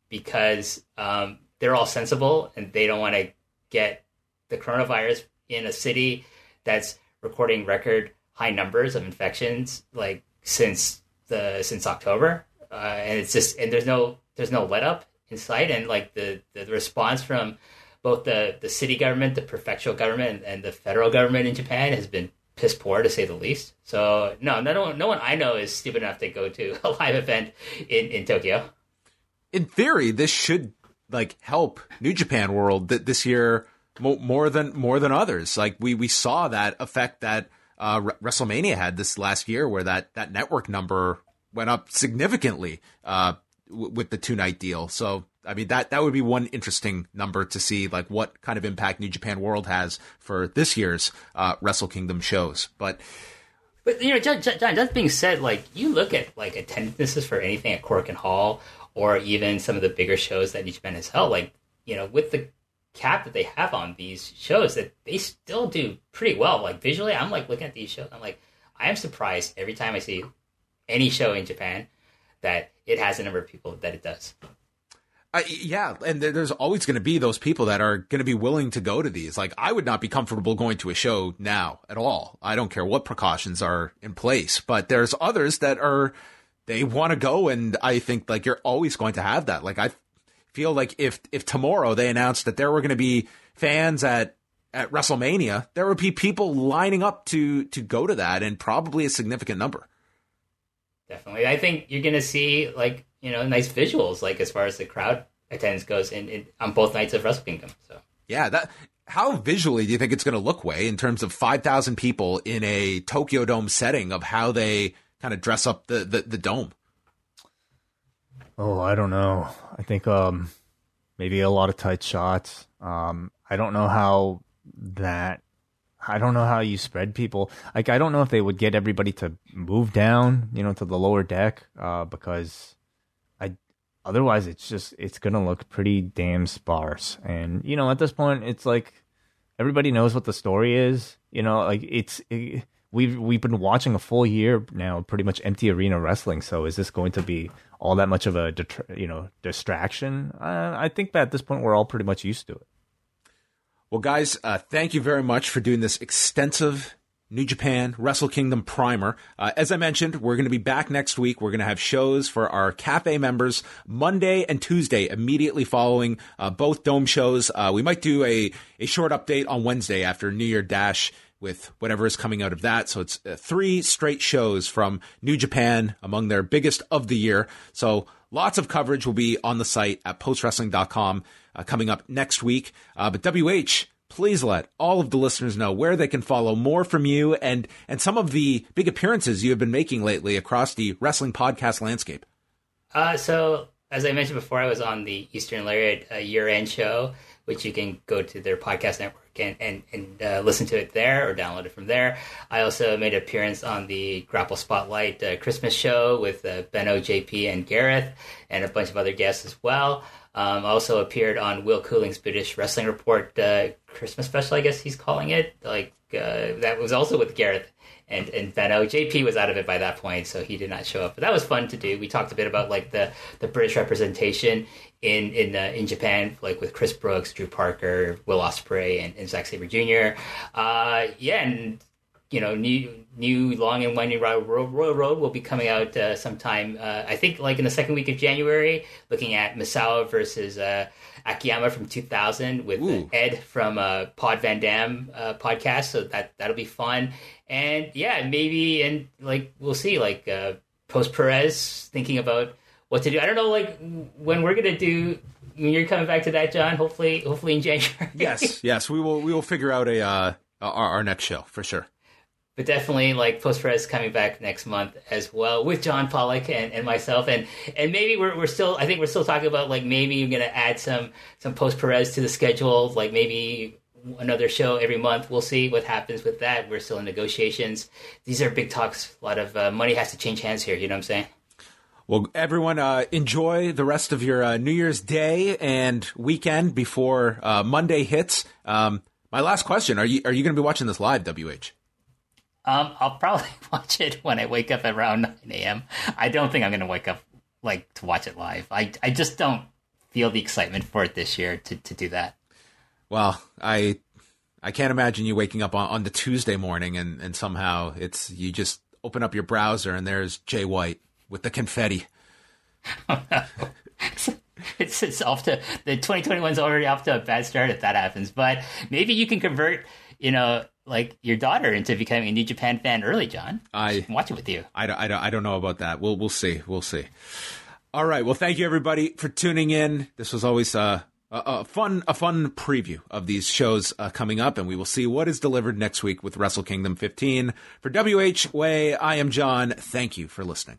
because um, they're all sensible and they don't want to get the coronavirus in a city that's recording record high numbers of infections like since the since October, uh, and it's just and there's no there's no let up in sight, and like the the response from both the, the city government, the prefectural government, and the federal government in Japan has been piss poor to say the least. So no, no one, no one I know is stupid enough to go to a <laughs> live event in, in Tokyo. In theory, this should like help New Japan World that this year more than more than others. Like we we saw that effect that uh, WrestleMania had this last year, where that that network number went up significantly uh, w- with the two night deal. So I mean that that would be one interesting number to see, like what kind of impact New Japan World has for this year's uh, Wrestle Kingdom shows. But but you know, John, John, that being said, like you look at like attendances for anything at Korakuen Hall or even some of the bigger shows that New Japan has held, like you know, with the cap that they have on these shows, that they still do pretty well. Like visually, I'm like looking at these shows, I'm like, I am surprised every time I see any show in Japan that it has the number of people that it does. Yeah, and there's always going to be those people that are going to be willing to go to these. Like, I would not be comfortable going to a show now at all. I don't care what precautions are in place, but there's others that are, they want to go. And I think like you're always going to have that. Like, I feel like if, if tomorrow they announced that there were going to be fans at, at WrestleMania, there would be people lining up to, to go to that and probably a significant number. Definitely. I think you're going to see like you know nice visuals like as far as the crowd attendance goes in, in on both nights of Wrestle Kingdom. So yeah, that how visually do you think it's going to look Wai in terms of 5,000 people in a Tokyo Dome setting of how they kind of dress up the, the, the dome? Oh, I don't know. I think um, maybe a lot of tight shots. Um, I don't know how that. I don't know how you spread people. Like I don't know if they would get everybody to move down, you know, to the lower deck, uh, because otherwise it's just it's gonna look pretty damn sparse. And you know at this point it's like everybody knows what the story is you know like it's it, we've we've been watching a full year now pretty much empty arena wrestling. So is this going to be all that much of a you know distraction? Uh, i think that at this point we're all pretty much used to it. Well, guys, uh, thank you very much for doing this extensive New Japan Wrestle Kingdom primer. Uh, as I mentioned, we're going to be back next week. We're going to have shows for our cafe members Monday and Tuesday, immediately following uh, both dome shows. Uh, we might do a, a short update on Wednesday after New Year Dash with whatever is coming out of that. So it's uh, three straight shows from New Japan among their biggest of the year. So lots of coverage will be on the site at postwrestling.com uh, coming up next week. Uh, but WH, please let all of the listeners know where they can follow more from you and and some of the big appearances you have been making lately across the wrestling podcast landscape. Uh, so as I mentioned before, I was on the Eastern Lariat uh, year-end show, which you can go to their podcast network and and, and uh, listen to it there or download it from there. I also made an appearance on the Grapple Spotlight uh, Christmas show with uh, Benno, JP, and Gareth, and a bunch of other guests as well. Um, also appeared on Will Cooling's British Wrestling Report uh, Christmas special, I guess he's calling it. Like uh, that was also with Gareth and and Benno. JP was out of it by that point, so he did not show up. But that was fun to do. We talked a bit about like the the British representation in in uh, in Japan, like with Chris Brooks, Drew Parker, Will Ospreay, and, and Zack Sabre Jr. Uh, yeah, and you know, new new long and winding royal road, royal road will be coming out uh, sometime. Uh, I think like in the second week of January, looking at Misawa versus uh, Akiyama from 2000 with uh, Ed from uh, Pod Van Dam uh, podcast. So that that'll be fun. And yeah, maybe and like we'll see. Like post Puroresu, thinking about what to do. I don't know. Like when we're gonna do when you're coming back to that, John. Hopefully, hopefully in January. yes, <laughs> yes, we will. We will figure out a uh, our, our next show for sure but definitely like post Puroresu coming back next month as well with John Pollock and, and myself and and maybe we're, we're still I think we're still talking about like maybe you're gonna add some some post Puroresu to the schedule like maybe another show every month we'll see what happens with that we're still in negotiations these are big talks a lot of uh, money has to change hands here you know what I'm saying well, everyone, uh, enjoy the rest of your uh, New Year's Day and weekend before uh, Monday hits. Um, my last question: Are you are you going to be watching this live, WH? Um, I'll probably <laughs> watch it when I wake up around 9 a.m. I don't think I'm going to wake up like to watch it live. I, I just don't feel the excitement for it this year to, to do that. Well, I I can't imagine you waking up on, on the Tuesday morning and, and somehow it's you just open up your browser and there's Jay White with the confetti. <laughs> it's it's off to the 2021's already off to a bad start if that happens. But maybe you can convert, you know, like your daughter into becoming a New Japan fan early, John. I watch it with you. I don't, I don't, I don't know about that. We'll we'll see. We'll see. All right. Well, thank you everybody for tuning in. This was always uh, a, a fun a fun preview of these shows uh, coming up, and we will see what is delivered next week with Wrestle Kingdom 15. For WH Wai, I am John. Thank you for listening.